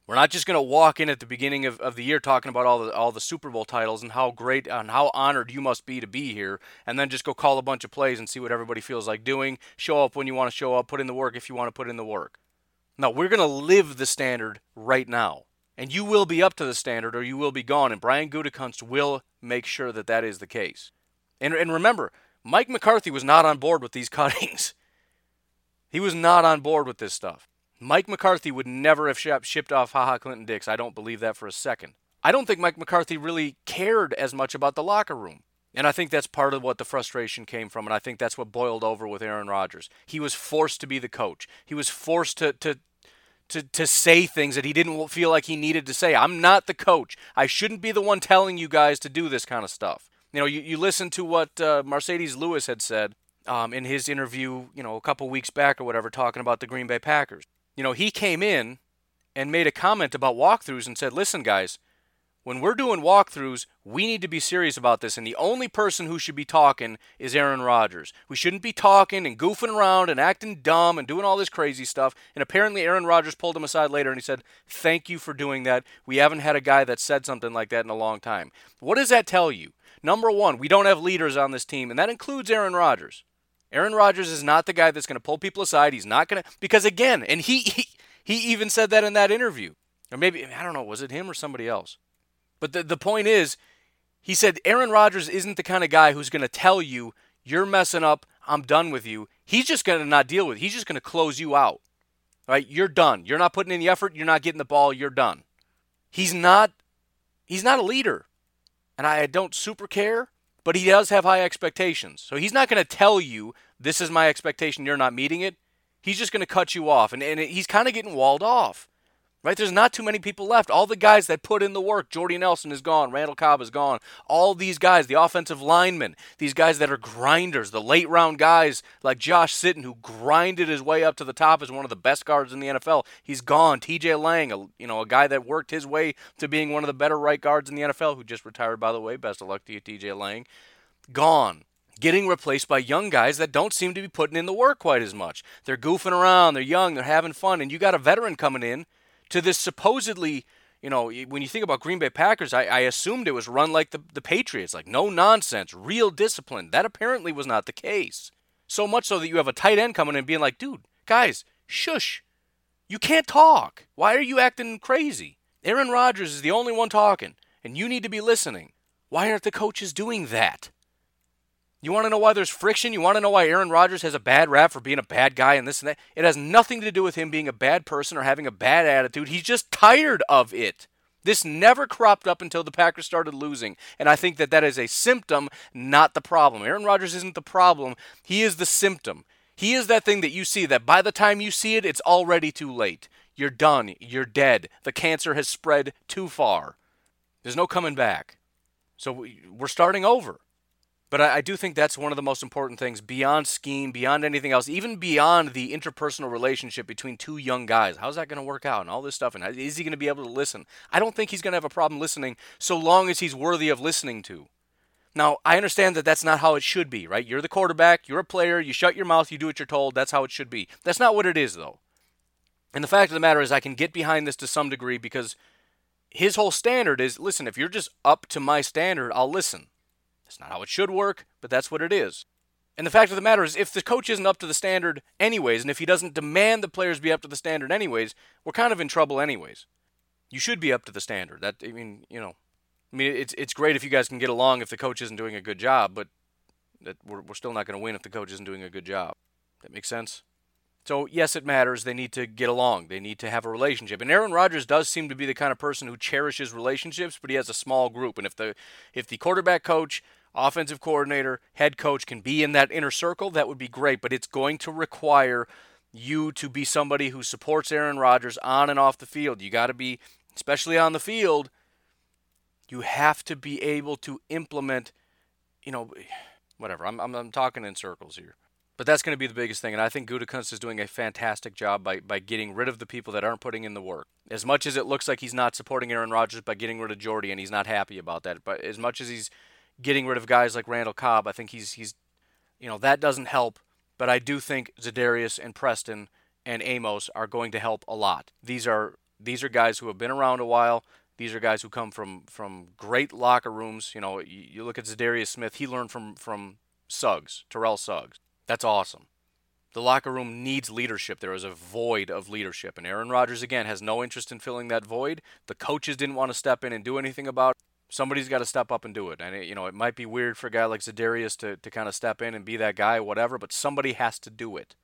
We're not just going to walk in at the beginning of, of the year talking about all the all the Super Bowl titles and how great and how honored you must be to be here, and then just go call a bunch of plays and see what everybody feels like doing. Show up when you want to show up, put in the work if you want to put in the work. No, we're going to live the standard right now, and you will be up to the standard or you will be gone. And Brian Gutekunst will make sure that that is the case. And and remember, Mike McCarthy was not on board with these cuttings. He was not on board with this stuff. Mike McCarthy would never have shipped off Ha Ha Clinton-Dix. I don't believe that for a second. I don't think Mike McCarthy really cared as much about the locker room. And I think that's part of what the frustration came from, and I think that's what boiled over with Aaron Rodgers. He was forced to be the coach. He was forced to to to, to say things that he didn't feel like he needed to say. I'm not the coach. I shouldn't be the one telling you guys to do this kind of stuff. You know, you, you listen to what uh, Marcedes Lewis had said um, in his interview, you know, a couple weeks back or whatever, talking about the Green Bay Packers you know, he came in and made a comment about walkthroughs and said, listen, guys, when we're doing walkthroughs, we need to be serious about this. And the only person who should be talking is Aaron Rodgers. We shouldn't be talking and goofing around and acting dumb and doing all this crazy stuff. And apparently, Aaron Rodgers pulled him aside later and he said, Thank you for doing that. We haven't had a guy that said something like that in a long time. What does that tell you? Number one, we don't have leaders on this team, and that includes Aaron Rodgers. Aaron Rodgers is not the guy that's going to pull people aside. He's not going to because again, and he, he he even said that in that interview. Or maybe I don't know, was it him or somebody else? But the the point is, he said Aaron Rodgers isn't the kind of guy who's going to tell you you're messing up, I'm done with you. He's just going to not deal with. It. He's just going to close you out. Right? You're done. You're not putting in the effort, you're not getting the ball, you're done. He's not he's not a leader. And I don't super care, but he does have high expectations. So he's not going to tell you this is my expectation, you're not meeting it, he's just going to cut you off. And, and he's kind of getting walled off. Right? There's not too many people left. All the guys that put in the work, Jordy Nelson is gone, Randall Cobb is gone. All these guys, the offensive linemen, these guys that are grinders, the late round guys like Josh Sitton, who grinded his way up to the top as one of the best guards in the NFL, he's gone. TJ Lang, a, you know, a guy that worked his way to being one of the better right guards in the NFL, who just retired, by the way. Best of luck to you, TJ Lang. Gone getting replaced by young guys that don't seem to be putting in the work quite as much. They're goofing around, they're young, they're having fun, and you got a veteran coming in to this supposedly, you know, when you think about Green Bay Packers, I, I assumed it was run like the, the Patriots, like no nonsense, real discipline. That apparently was not the case. So much so that you have a tight end coming in and being like, dude, guys, shush. You can't talk. Why are you acting crazy? Aaron Rodgers is the only one talking, and you need to be listening. Why aren't the coaches doing that? You want to know why there's friction? You want to know why Aaron Rodgers has a bad rap for being a bad guy and this and that? It has nothing to do with him being a bad person or having a bad attitude. He's just tired of it. This never cropped up until the Packers started losing, and I think that that is a symptom, not the problem. Aaron Rodgers isn't the problem, he is the symptom. He is that thing that you see that by the time you see it, it's already too late. You're done. You're dead. The cancer has spread too far. There's no coming back. So we're starting over. But I, I, do think that's one of the most important things beyond scheme, beyond anything else, even beyond the interpersonal relationship between two young guys. How's that going to work out and all this stuff? And is he going to be able to listen? I don't think he's going to have a problem listening so long as he's worthy of listening to. Now, I understand that that's not how it should be, right? You're the quarterback, you're a player, you shut your mouth, you do what you're told. That's how it should be. That's not what it is, though. And the fact of the matter is, I can get behind this to some degree because his whole standard is listen, if you're just up to my standard, I'll listen. That's not how it should work, but that's what it is. And the fact of the matter is, if the coach isn't up to the standard anyways, and if he doesn't demand the players be up to the standard anyways, we're kind of in trouble anyways. You should be up to the standard. That I mean, you know, I mean, it's it's great if you guys can get along if the coach isn't doing a good job, but that we're we're still not going to win if the coach isn't doing a good job. That makes sense. So yes, it matters. They need to get along. They need to have a relationship. And Aaron Rodgers does seem to be the kind of person who cherishes relationships, but he has a small group. And if the if the quarterback coach offensive coordinator, head coach can be in that inner circle, that would be great. But it's going to require you to be somebody who supports Aaron Rodgers on and off the field. You got to be, especially on the field, you have to be able to implement, you know, whatever. I'm, I'm, I'm talking in circles here. But that's going to be the biggest thing, and I think Gutekunst is doing a fantastic job by, by getting rid of the people that aren't putting in the work. As much as it looks like he's not supporting Aaron Rodgers by getting rid of Jordy, and he's not happy about that, but as much as he's getting rid of guys like Randall Cobb. I think he's he's you know that doesn't help but I do think Za'Darius and Preston and Amos are going to help a lot. These are these are guys who have been around a while. These are guys who come from from great locker rooms. You know, you, you look at Za'Darius Smith. He learned from from Suggs, Terrell Suggs. That's awesome. The locker room needs leadership. There is a void of leadership, and Aaron Rodgers again has no interest in filling that void. The coaches didn't want to step in and do anything about it. Somebody's got to step up and do it. And it, you know, it might be weird for a guy like Za'Darius to to kind of step in and be that guy, whatever. But somebody has to do it.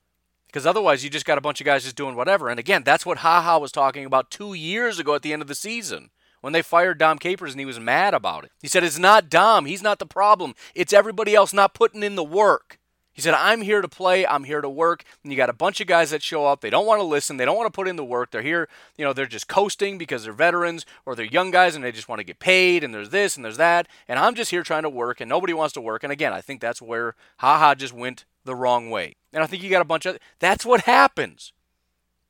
Because otherwise, you just got a bunch of guys just doing whatever. And again, that's what HaHa was talking about two years ago at the end of the season when they fired Dom Capers and he was mad about it. He said, It's not Dom. He's not the problem. It's everybody else not putting in the work. He said, I'm here to play. I'm here to work. And you got a bunch of guys that show up. They don't want to listen. They don't want to put in the work. They're here, you know, they're just coasting because they're veterans or they're young guys and they just want to get paid and there's this and there's that. And I'm just here trying to work and nobody wants to work. And again, I think that's where HaHa just went the wrong way. And I think you got a bunch of that's what happens.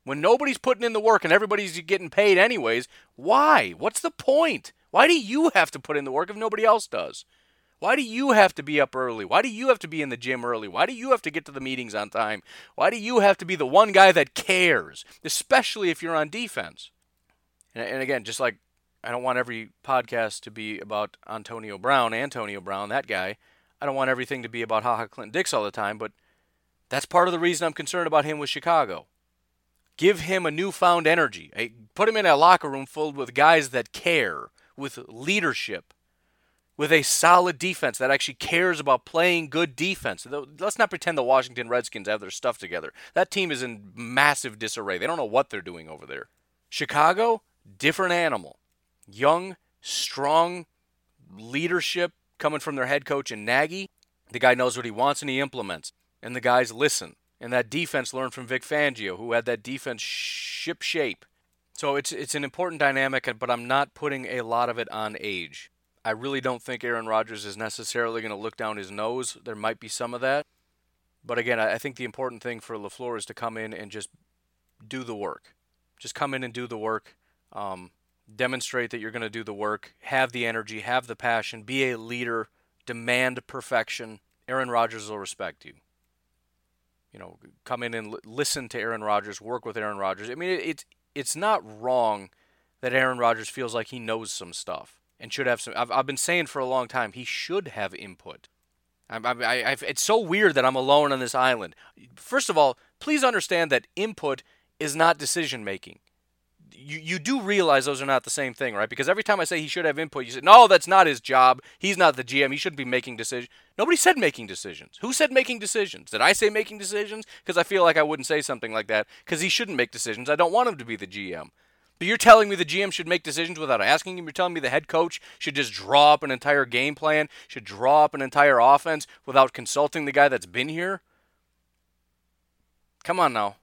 When nobody's putting in the work and everybody's getting paid anyways, why? What's the point? Why do you have to put in the work if nobody else does? Why do you have to be up early? Why do you have to be in the gym early? Why do you have to get to the meetings on time? Why do you have to be the one guy that cares, especially if you're on defense? And, and again, just like I don't want every podcast to be about Antonio Brown, Antonio Brown, that guy. I don't want everything to be about HaHa Clinton Dix all the time, but that's part of the reason I'm concerned about him with Chicago. Give him a newfound energy. Put him in a locker room filled with guys that care, with leadership, with a solid defense that actually cares about playing good defense. Let's not pretend the Washington Redskins have their stuff together. That team is in massive disarray. They don't know what they're doing over there. Chicago, different animal. Young, strong leadership coming from their head coach and Nagy. The guy knows what he wants and he implements and the guys listen. And that defense learned from Vic Fangio, who had that defense ship shape. So it's it's an important dynamic, but I'm not putting a lot of it on age. I really don't think Aaron Rodgers is necessarily going to look down his nose. There might be some of that, but again, I think the important thing for LaFleur is to come in and just do the work. Just come in and do the work. Um, demonstrate that you're going to do the work. Have the energy. Have the passion. Be a leader. Demand perfection. Aaron Rodgers will respect you you know, come in and l- listen to Aaron Rodgers, work with Aaron Rodgers. I mean, it, it's it's not wrong that Aaron Rodgers feels like he knows some stuff and should have some. I've, I've been saying for a long time he should have input. I, I, I, it's so weird that I'm alone on this island. First of all, please understand that input is not decision making you, you do realize those are not the same thing, right? Because every time I say he should have input, you say, no, that's not his job. He's not the GM. He shouldn't be making decisions. Nobody said making decisions. Who said making decisions? Did I say making decisions? Because I feel like I wouldn't say something like that because he shouldn't make decisions. I don't want him to be the GM. But you're telling me the GM should make decisions without asking him. You're telling me the head coach should just draw up an entire game plan, should draw up an entire offense without consulting the guy that's been here? Come on now.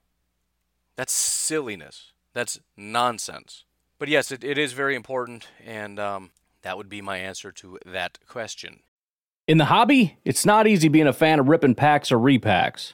That's silliness. That's nonsense. But yes, it, it is very important, and um, that would be my answer to that question.
In the hobby, it's not easy being a fan of ripping packs or repacks.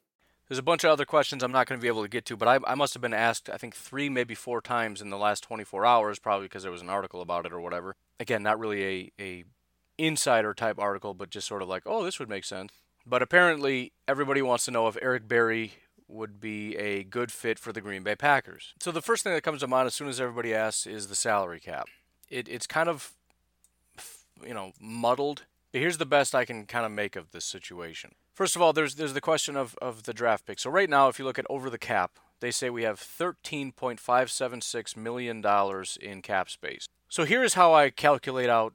There's a bunch of other questions I'm not going to be able to get to, but I, I must have been asked, I think, three, maybe four times in the last 24 hours, probably because there was an article about it or whatever. Again, not really a, a insider type article, but just sort of like, oh, this would make sense. But apparently, everybody wants to know if Eric Berry would be a good fit for the Green Bay Packers. So the first thing that comes to mind as soon as everybody asks is the salary cap. It, it's kind of, you know, muddled Here's the best I can kind of make of this situation. First of all, there's there's the question of, of the draft pick. So right now, if you look at over the cap, they say we have $13.576 million in cap space. So here's how I calculate out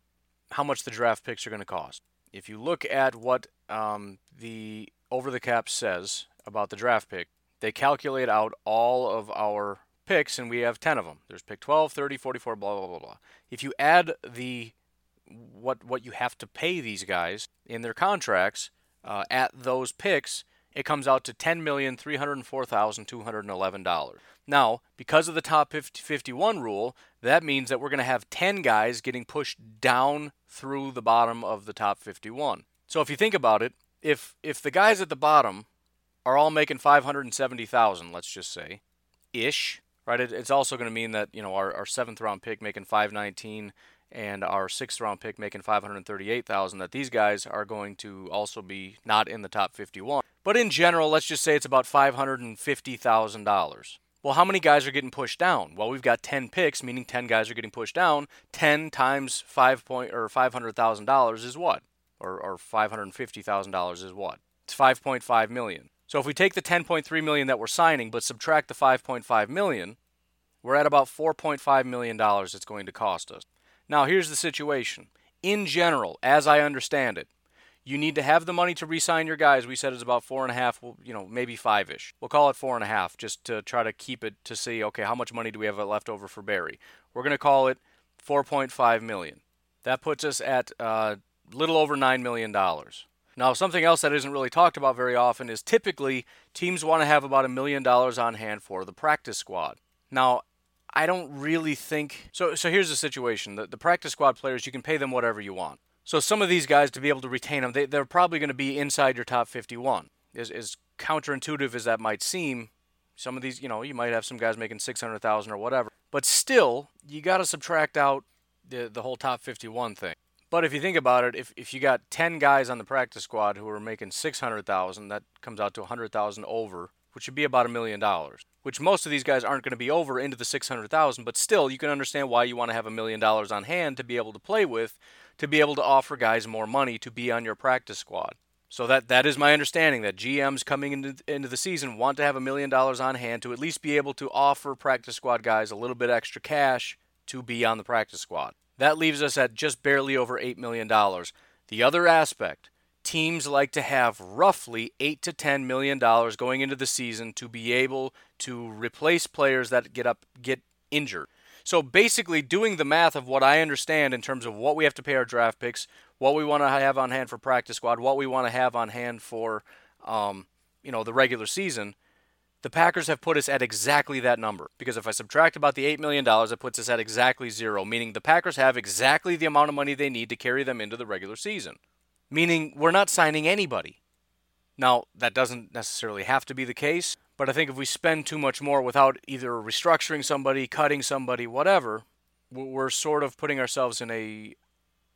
how much the draft picks are going to cost. If you look at what um, the over the cap says about the draft pick, they calculate out all of our picks, and we have 10 of them. There's pick 12, 30, 44, blah, blah, blah, blah. If you add the what what you have to pay these guys in their contracts uh, at those picks, it comes out to ten million three hundred four thousand two hundred eleven dollars. Now, because of the top 50, 51 rule, that means that we're going to have 10 guys getting pushed down through the bottom of the top 51. So if you think about it, if if the guys at the bottom are all making 570,000, let's just say, ish, right? It, it's also going to mean that, you know, our, our seventh round pick making 519 and our sixth round pick making 538,000 that these guys are going to also be not in the top 51. But in general, let's just say it's about $550,000. Well, how many guys are getting pushed down? Well, we've got 10 picks, meaning 10 guys are getting pushed down. 10 times 5 point or $500,000 is what? Or, or $550,000 is what? It's 5.5 million. So if we take the 10.3 million that we're signing but subtract the 5.5 million, we're at about 4.5 million dollars it's going to cost us. Now, here's the situation. In general, as I understand it, you need to have the money to re-sign your guys. We said it's about four and a half, well, you know, maybe five-ish. We'll call it four and a half, just to try to keep it to see, okay, how much money do we have left over for Berry? We're going to call it 4.5 million. That puts us at a uh, little over nine million dollars. Now, something else that isn't really talked about very often is typically teams want to have about a million dollars on hand for the practice squad. Now, I don't really think so. So here's the situation: the, the practice squad players, you can pay them whatever you want. So some of these guys, to be able to retain them, they, they're probably going to be inside your top 51. As, as counterintuitive as that might seem, some of these, you know, you might have some guys making 600,000 or whatever, but still, you got to subtract out the the whole top 51 thing. But if you think about it, if, if you got 10 guys on the practice squad who are making 600,000, that comes out to 100,000 over which would be about a million dollars. Which most of these guys aren't going to be over into the 600,000, but still you can understand why you want to have a million dollars on hand to be able to play with, to be able to offer guys more money to be on your practice squad. So that that is my understanding that GMs coming into into the season want to have a million dollars on hand to at least be able to offer practice squad guys a little bit extra cash to be on the practice squad. That leaves us at just barely over 8 million dollars. The other aspect teams like to have roughly 8 to 10 million dollars going into the season to be able to replace players that get up get injured. So basically doing the math of what I understand in terms of what we have to pay our draft picks, what we want to have on hand for practice squad, what we want to have on hand for um, you know, the regular season, the Packers have put us at exactly that number. Because if I subtract about the $8 million, it puts us at exactly zero, meaning the Packers have exactly the amount of money they need to carry them into the regular season meaning we're not signing anybody. Now, that doesn't necessarily have to be the case, but I think if we spend too much more without either restructuring somebody, cutting somebody, whatever, we're sort of putting ourselves in a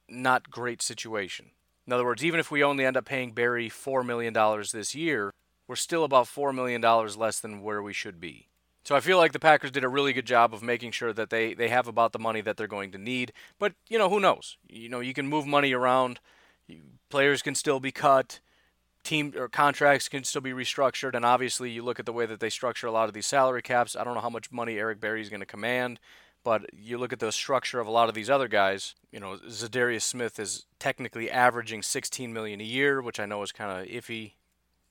not great situation. In other words, even if we only end up paying Berry $4 million this year, we're still about $4 million less than where we should be. So I feel like the Packers did a really good job of making sure that they, they have about the money that they're going to need. But, you know, who knows? You know, you can move money around players can still be cut, team or contracts can still be restructured, and obviously you look at the way that they structure a lot of these salary caps. I don't know how much money Eric Berry is going to command, but you look at the structure of a lot of these other guys. You know, Za'Darius Smith is technically averaging 16 million a year, which I know is kind of iffy.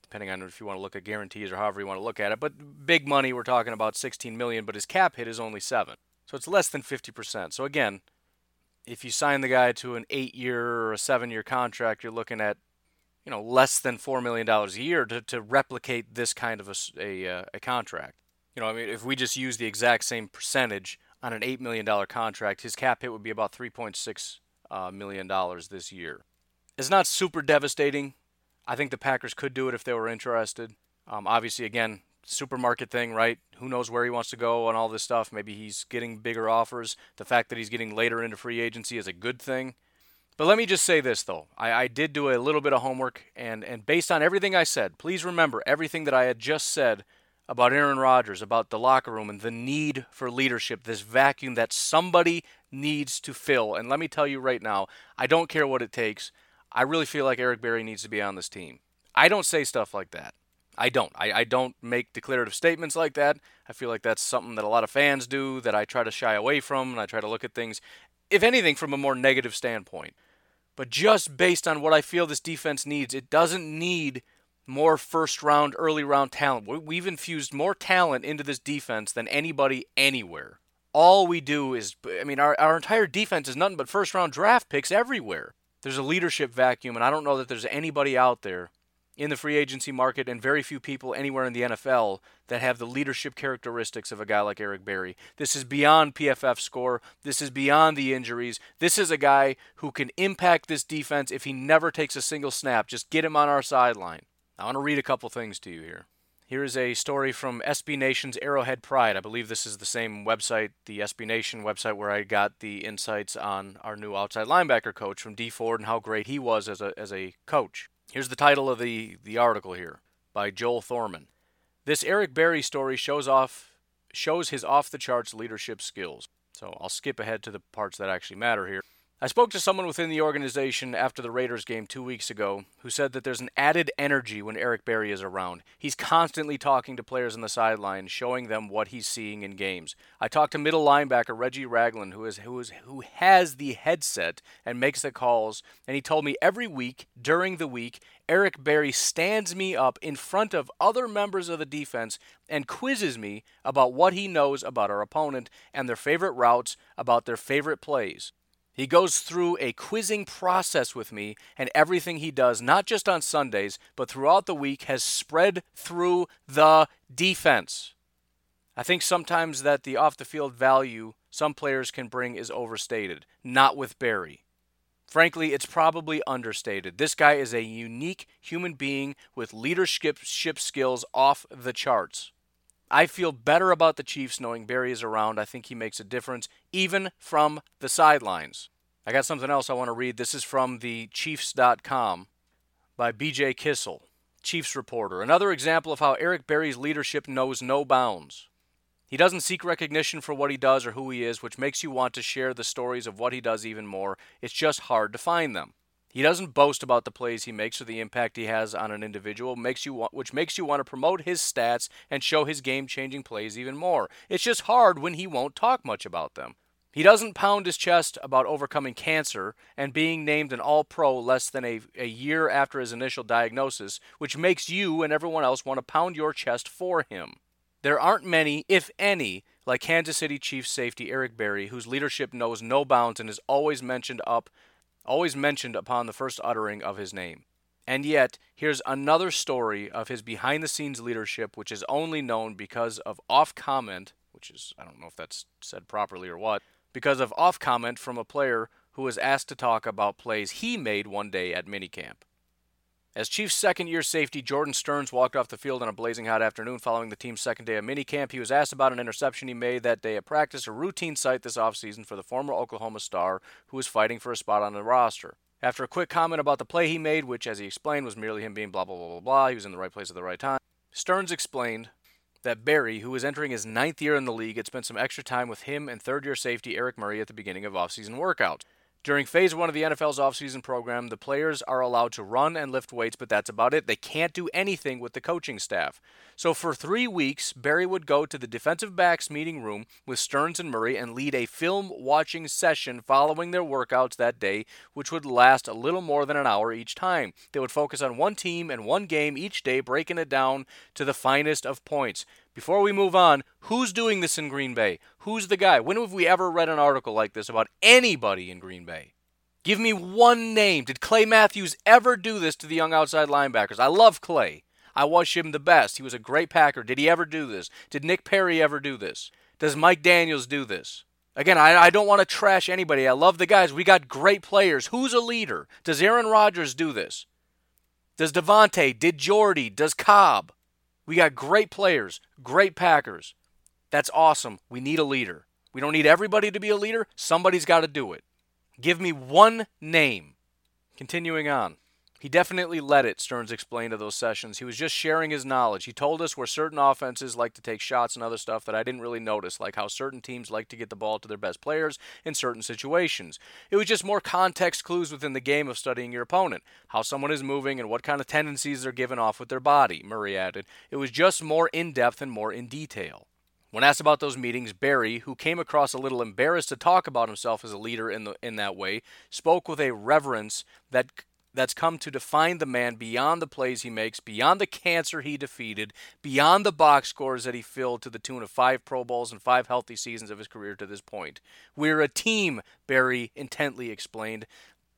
Depending on if you want to look at guarantees or however you want to look at it, but big money, we're talking about 16 million, but his cap hit is only seven, so it's less than 50%. So again, if you sign the guy to an eight year or a seven year contract, you're looking at you know less than four million dollars a year to, to replicate this kind of a, a, uh, a contract. You know, I mean, if we just use the exact same percentage on an eight million dollar contract, his cap hit would be about three point six uh, million dollars this year. It's not super devastating. I think the Packers could do it if they were interested. Um, obviously, again, supermarket thing, right? Who knows where he wants to go and all this stuff. Maybe he's getting bigger offers. The fact that he's getting later into free agency is a good thing. But let me just say this, though. I, I did do a little bit of homework, and, and based on everything I said, please remember everything that I had just said about Aaron Rodgers, about the locker room, and the need for leadership, this vacuum that somebody needs to fill. And let me tell you right now, I don't care what it takes. I really feel like Eric Berry needs to be on this team. I don't say stuff like that. I don't. I, I don't make declarative statements like that. I feel like that's something that a lot of fans do that I try to shy away from, and I try to look at things, if anything, from a more negative standpoint. But just based on what I feel this defense needs, it doesn't need more first round, early round talent. We've infused more talent into this defense than anybody anywhere. All we do is, I mean, our, our entire defense is nothing but first round draft picks everywhere. There's a leadership vacuum, and I don't know that there's anybody out there in the free agency market and very few people anywhere in the NFL that have the leadership characteristics of a guy like Eric Berry. This is beyond PFF score. This is beyond the injuries. This is a guy who can impact this defense if he never takes a single snap. Just get him on our sideline. I want to read a couple things to you here. Here is a story from SB Nation's Arrowhead Pride. I believe this is the same website, the SB Nation website, where I got the insights on our new outside linebacker coach from D Ford and how great he was as a, as a coach. Here's the title of the, the article here by Joel Thorman. This Eric Berry story shows off shows his off the charts leadership skills. So I'll skip ahead to the parts that actually matter here. I spoke to someone within the organization after the Raiders game two weeks ago who said that there's an added energy when Eric Berry is around. He's constantly talking to players on the sideline, showing them what he's seeing in games. I talked to middle linebacker Reggie Ragland, who is who is who has the headset and makes the calls, and he told me every week during the week Eric Berry stands me up in front of other members of the defense and quizzes me about what he knows about our opponent and their favorite routes, about their favorite plays. He goes through a quizzing process with me, and everything he does, not just on Sundays, but throughout the week, has spread through the defense. I think sometimes that the off the field value some players can bring is overstated, not with Berry. Frankly, it's probably understated. This guy is a unique human being with leadership skills off the charts. I feel better about the Chiefs knowing Berry is around. I think he makes a difference, even from the sidelines. I got something else I want to read. This is from the Chiefs.com by BJ Kissel, Chiefs reporter. Another example of how Eric Berry's leadership knows no bounds. He doesn't seek recognition for what he does or who he is, which makes you want to share the stories of what he does even more. It's just hard to find them. He doesn't boast about the plays he makes or the impact he has on an individual, makes you which makes you want to promote his stats and show his game-changing plays even more. It's just hard when he won't talk much about them. He doesn't pound his chest about overcoming cancer and being named an All Pro less than a, a year after his initial diagnosis, which makes you and everyone else want to pound your chest for him. There aren't many, if any, like Kansas City Chiefs safety Eric Berry, whose leadership knows no bounds and is always mentioned up always mentioned upon the first uttering of his name. And yet, here's another story of his behind the scenes leadership, which is only known because of off comment, which is, I don't know if that's said properly or what, because of off comment from a player who was asked to talk about plays he made one day at minicamp. As Chiefs second year safety Jordan Stearns walked off the field on a blazing hot afternoon following the team's second day of minicamp, he was asked about an interception he made that day at practice, a routine sight this offseason for the former Oklahoma star who was fighting for a spot on the roster. After a quick comment about the play he made, which, as he explained, was merely him being blah, blah, blah, blah, blah, he was in the right place at the right time, Stearns explained that Berry, who was entering his ninth year in the league, had spent some extra time with him and third year safety Eric Murray at the beginning of offseason workouts. During phase one of the NFL's offseason program, the players are allowed to run and lift weights, but that's about it. They can't do anything with the coaching staff. So for three weeks, Berry would go to the defensive backs meeting room with Sterns and Murray and lead a film watching session following their workouts that day, which would last a little more than an hour each time. They would focus on one team and one game each day, breaking it down to the finest of points. Before we move on, who's doing this in Green Bay? Who's the guy? When have we ever read an article like this about anybody in Green Bay? Give me one name. Did Clay Matthews ever do this to the young outside linebackers? I love Clay. I watched him the best. He was a great Packer. Did he ever do this? Did Nick Perry ever do this? Does Mike Daniels do this? Again, I, I don't want to trash anybody. I love the guys. We got great players. Who's a leader? Does Aaron Rodgers do this? Does Davante? Did Jordy? Does Cobb? We got great players, great Packers. That's awesome. We need a leader. We don't need everybody to be a leader. Somebody's got to do it. Give me one name. Continuing on. He definitely let it, Stearns explained to those sessions. He was just sharing his knowledge. He told us where certain offenses like to take shots and other stuff that I didn't really notice, like how certain teams like to get the ball to their best players in certain situations. It was just more context clues within the game of studying your opponent, how someone is moving and what kind of tendencies they're giving off with their body, Murray added. It was just more in depth and more in detail. When asked about those meetings, Berry, who came across a little embarrassed to talk about himself as a leader in the in that way, spoke with a reverence that that's come to define the man beyond the plays he makes, beyond the cancer he defeated, beyond the box scores that he filled to the tune of five Pro Bowls and five healthy seasons of his career to this point. We're a team, Berry intently explained.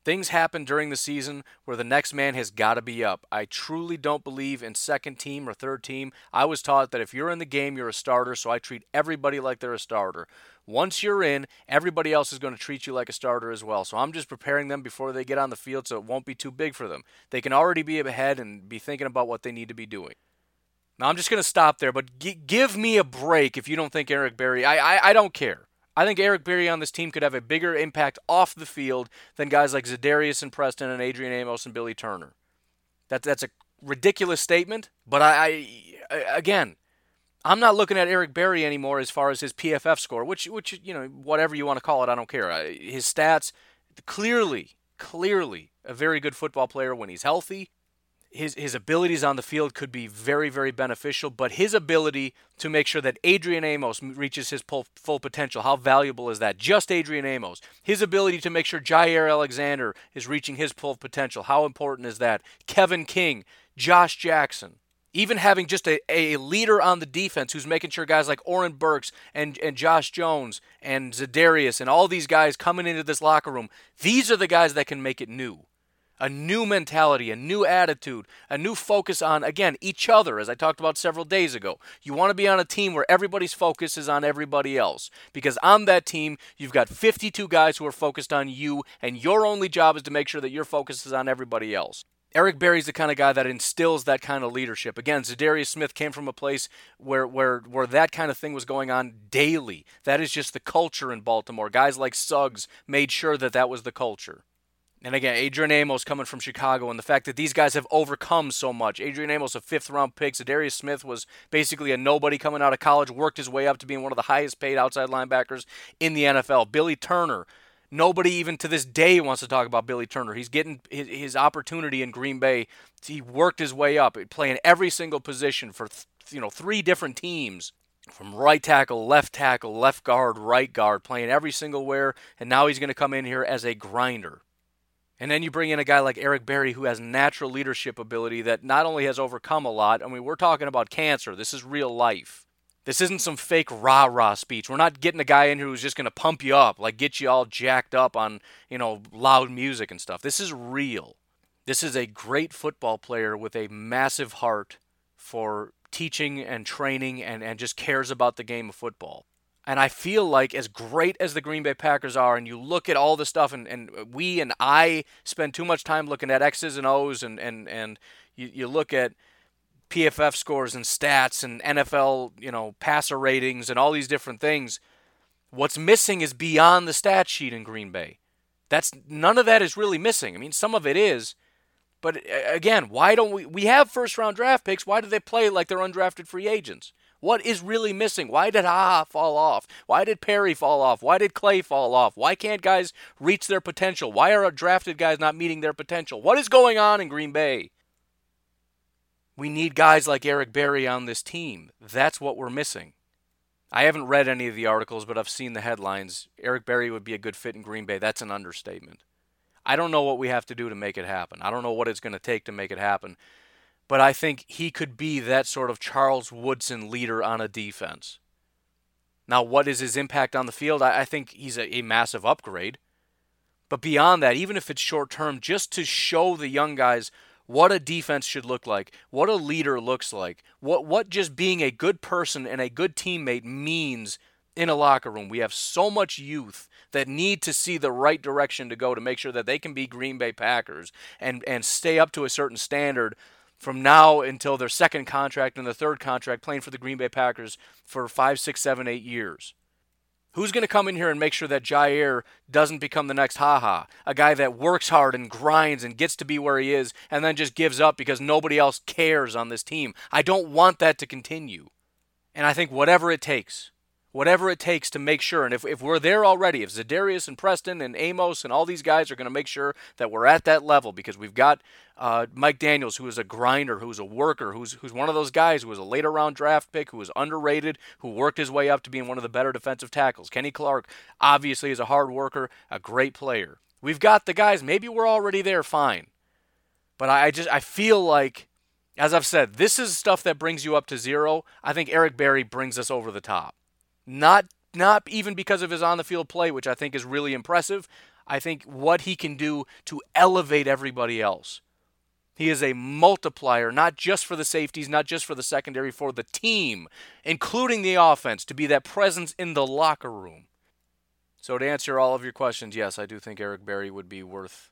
Things happen during the season where the next man has got to be up. I truly don't believe in second team or third team. I was taught that if you're in the game, you're a starter, so I treat everybody like they're a starter. Once you're in, everybody else is going to treat you like a starter as well. So I'm just preparing them before they get on the field so it won't be too big for them. They can already be ahead and be thinking about what they need to be doing. Now I'm just going to stop there, but g- give me a break if you don't think Eric Berry. I, I I don't care. I think Eric Berry on this team could have a bigger impact off the field than guys like Za'Darius and Preston and Adrian Amos and Billy Turner. That, that's a ridiculous statement, but I, I again, I'm not looking at Eric Berry anymore as far as his PFF score, which which you know whatever you want to call it, I don't care. His stats clearly, clearly a very good football player when he's healthy his his abilities on the field could be very very beneficial, but his ability to make sure that Adrian Amos reaches his full, full potential, how valuable is that? Just Adrian Amos. His ability to make sure Jaire Alexander is reaching his full potential, how important is that? Kevin King, Josh Jackson. Even having just a, a leader on the defense who's making sure guys like Oren Burks and, and Josh Jones and Za'Darius and all these guys coming into this locker room, these are the guys that can make it new a new mentality, a new attitude, a new focus on, again, each other, as I talked about several days ago. You want to be on a team where everybody's focus is on everybody else. Because on that team, you've got 52 guys who are focused on you, and your only job is to make sure that your focus is on everybody else. Eric Berry's the kind of guy that instills that kind of leadership. Again, Za'Darius Smith came from a place where, where, where that kind of thing was going on daily. That is just the culture in Baltimore. Guys like Suggs made sure that that was the culture. And again, Adrian Amos coming from Chicago, and the fact that these guys have overcome so much. Adrian Amos, a fifth round pick. Darius Smith was basically a nobody coming out of college, worked his way up to being one of the highest paid outside linebackers in the NFL. Billy Turner, nobody even to this day wants to talk about Billy Turner. He's getting his, his opportunity in Green Bay. He worked his way up, playing every single position for you know three different teams from right tackle, left tackle, left guard, right guard, playing every single where, and now he's going to come in here as a grinder. And then you bring in a guy like Eric Berry who has natural leadership ability that not only has overcome a lot, I mean, we're talking about cancer. This is real life. This isn't some fake rah rah speech. We're not getting a guy in here who's just going to pump you up, like get you all jacked up on, you know, loud music and stuff. This is real. This is a great football player with a massive heart for teaching and training and, and just cares about the game of football. And I feel like, as great as the Green Bay Packers are, and you look at all the stuff, and, and we and I spend too much time looking at X's and O's, and, and, and you, you look at PFF scores and stats and NFL, you know, passer ratings and all these different things. What's missing is beyond the stat sheet in Green Bay. That's none of that is really missing. I mean, some of it is, but again, why don't we? We have first round draft picks. Why do they play like they're undrafted free agents? What is really missing? Why did Ha fall off? Why did Perry fall off? Why did Clay fall off? Why can't guys reach their potential? Why are drafted guys not meeting their potential? What is going on in Green Bay? We need guys like Eric Berry on this team. That's what we're missing. I haven't read any of the articles, but I've seen the headlines. Eric Berry would be a good fit in Green Bay. That's an understatement. I don't know what we have to do to make it happen. I don't know what it's going to take to make it happen but I think he could be that sort of Charles Woodson leader on a defense. Now, what is his impact on the field? I, I think he's a, a massive upgrade. But beyond that, even if it's short term, just to show the young guys what a defense should look like, what a leader looks like, what what just being a good person and a good teammate means in a locker room. We have so much youth that need to see the right direction to go to make sure that they can be Green Bay Packers and and stay up to a certain standard from now until their second contract and the third contract playing for the Green Bay Packers for five, six, seven, eight years. Who's going to come in here and make sure that Jaire doesn't become the next haha? A guy that works hard and grinds and gets to be where he is and then just gives up because nobody else cares on this team. I don't want that to continue. And I think whatever it takes, whatever it takes to make sure. And if, if we're there already, if Za'Darius and Preston and Amos and all these guys are going to make sure that we're at that level because we've got uh, Mike Daniels, who is a grinder, who's a worker, who's, who's one of those guys who was a later round draft pick, who was underrated, who worked his way up to being one of the better defensive tackles. Kenny Clark, obviously, is a hard worker, a great player. We've got the guys. Maybe we're already there, fine. But I, I just I feel like, as I've said, this is stuff that brings you up to zero. I think Eric Berry brings us over the top. Not not even because of his on the field play, which I think is really impressive. I think what he can do to elevate everybody else. He is a multiplier, not just for the safeties, not just for the secondary, for the team, including the offense, to be that presence in the locker room. So, to answer all of your questions, yes, I do think Eric Berry would be worth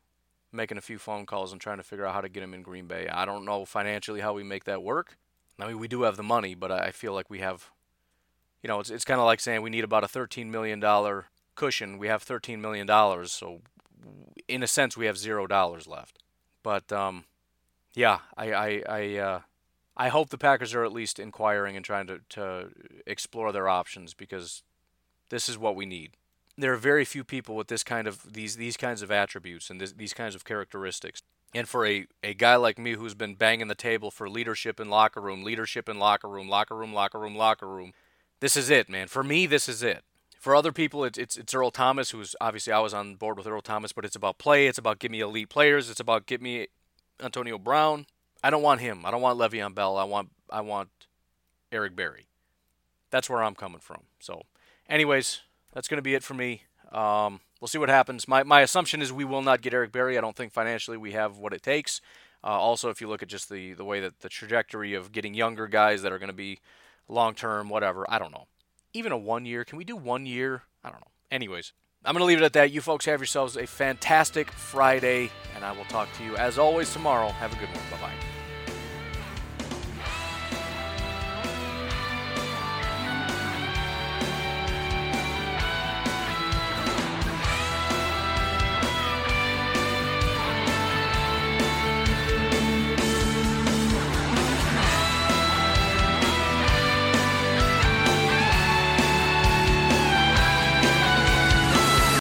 making a few phone calls and trying to figure out how to get him in Green Bay. I don't know financially how we make that work. I mean, we do have the money, but I feel like we have you know, it's, it's kind of like saying we need about a $13 million cushion. We have $13 million, so in a sense, we have zero dollars left. But um, yeah, I I I, uh, I hope the Packers are at least inquiring and trying to, to explore their options because this is what we need. There are very few people with this kind of these these kinds of attributes and this, these kinds of characteristics. And for a, a guy like me who's been banging the table for leadership in locker room, leadership in locker room, locker room, locker room, locker room, this is it, man. For me, this is it. For other people, it's, it's, it's Earl Thomas, who's obviously I was on board with Earl Thomas, but it's about play. It's about give me elite players. It's about give me Antonio Brown. I don't want him. I don't want Le'Veon Bell. I want I want Eric Berry. That's where I'm coming from. So, anyways, that's going to be it for me. Um, we'll see what happens. My my assumption is we will not get Eric Berry. I don't think financially we have what it takes. Uh, also, if you look at just the the way that the trajectory of getting younger guys that are going to be long term, whatever. I don't know. Even a one year. Can we do one year? I don't know. Anyways, I'm going to leave it at that. You folks have yourselves a fantastic Friday, and I will talk to you as always tomorrow. Have a good one. Bye bye.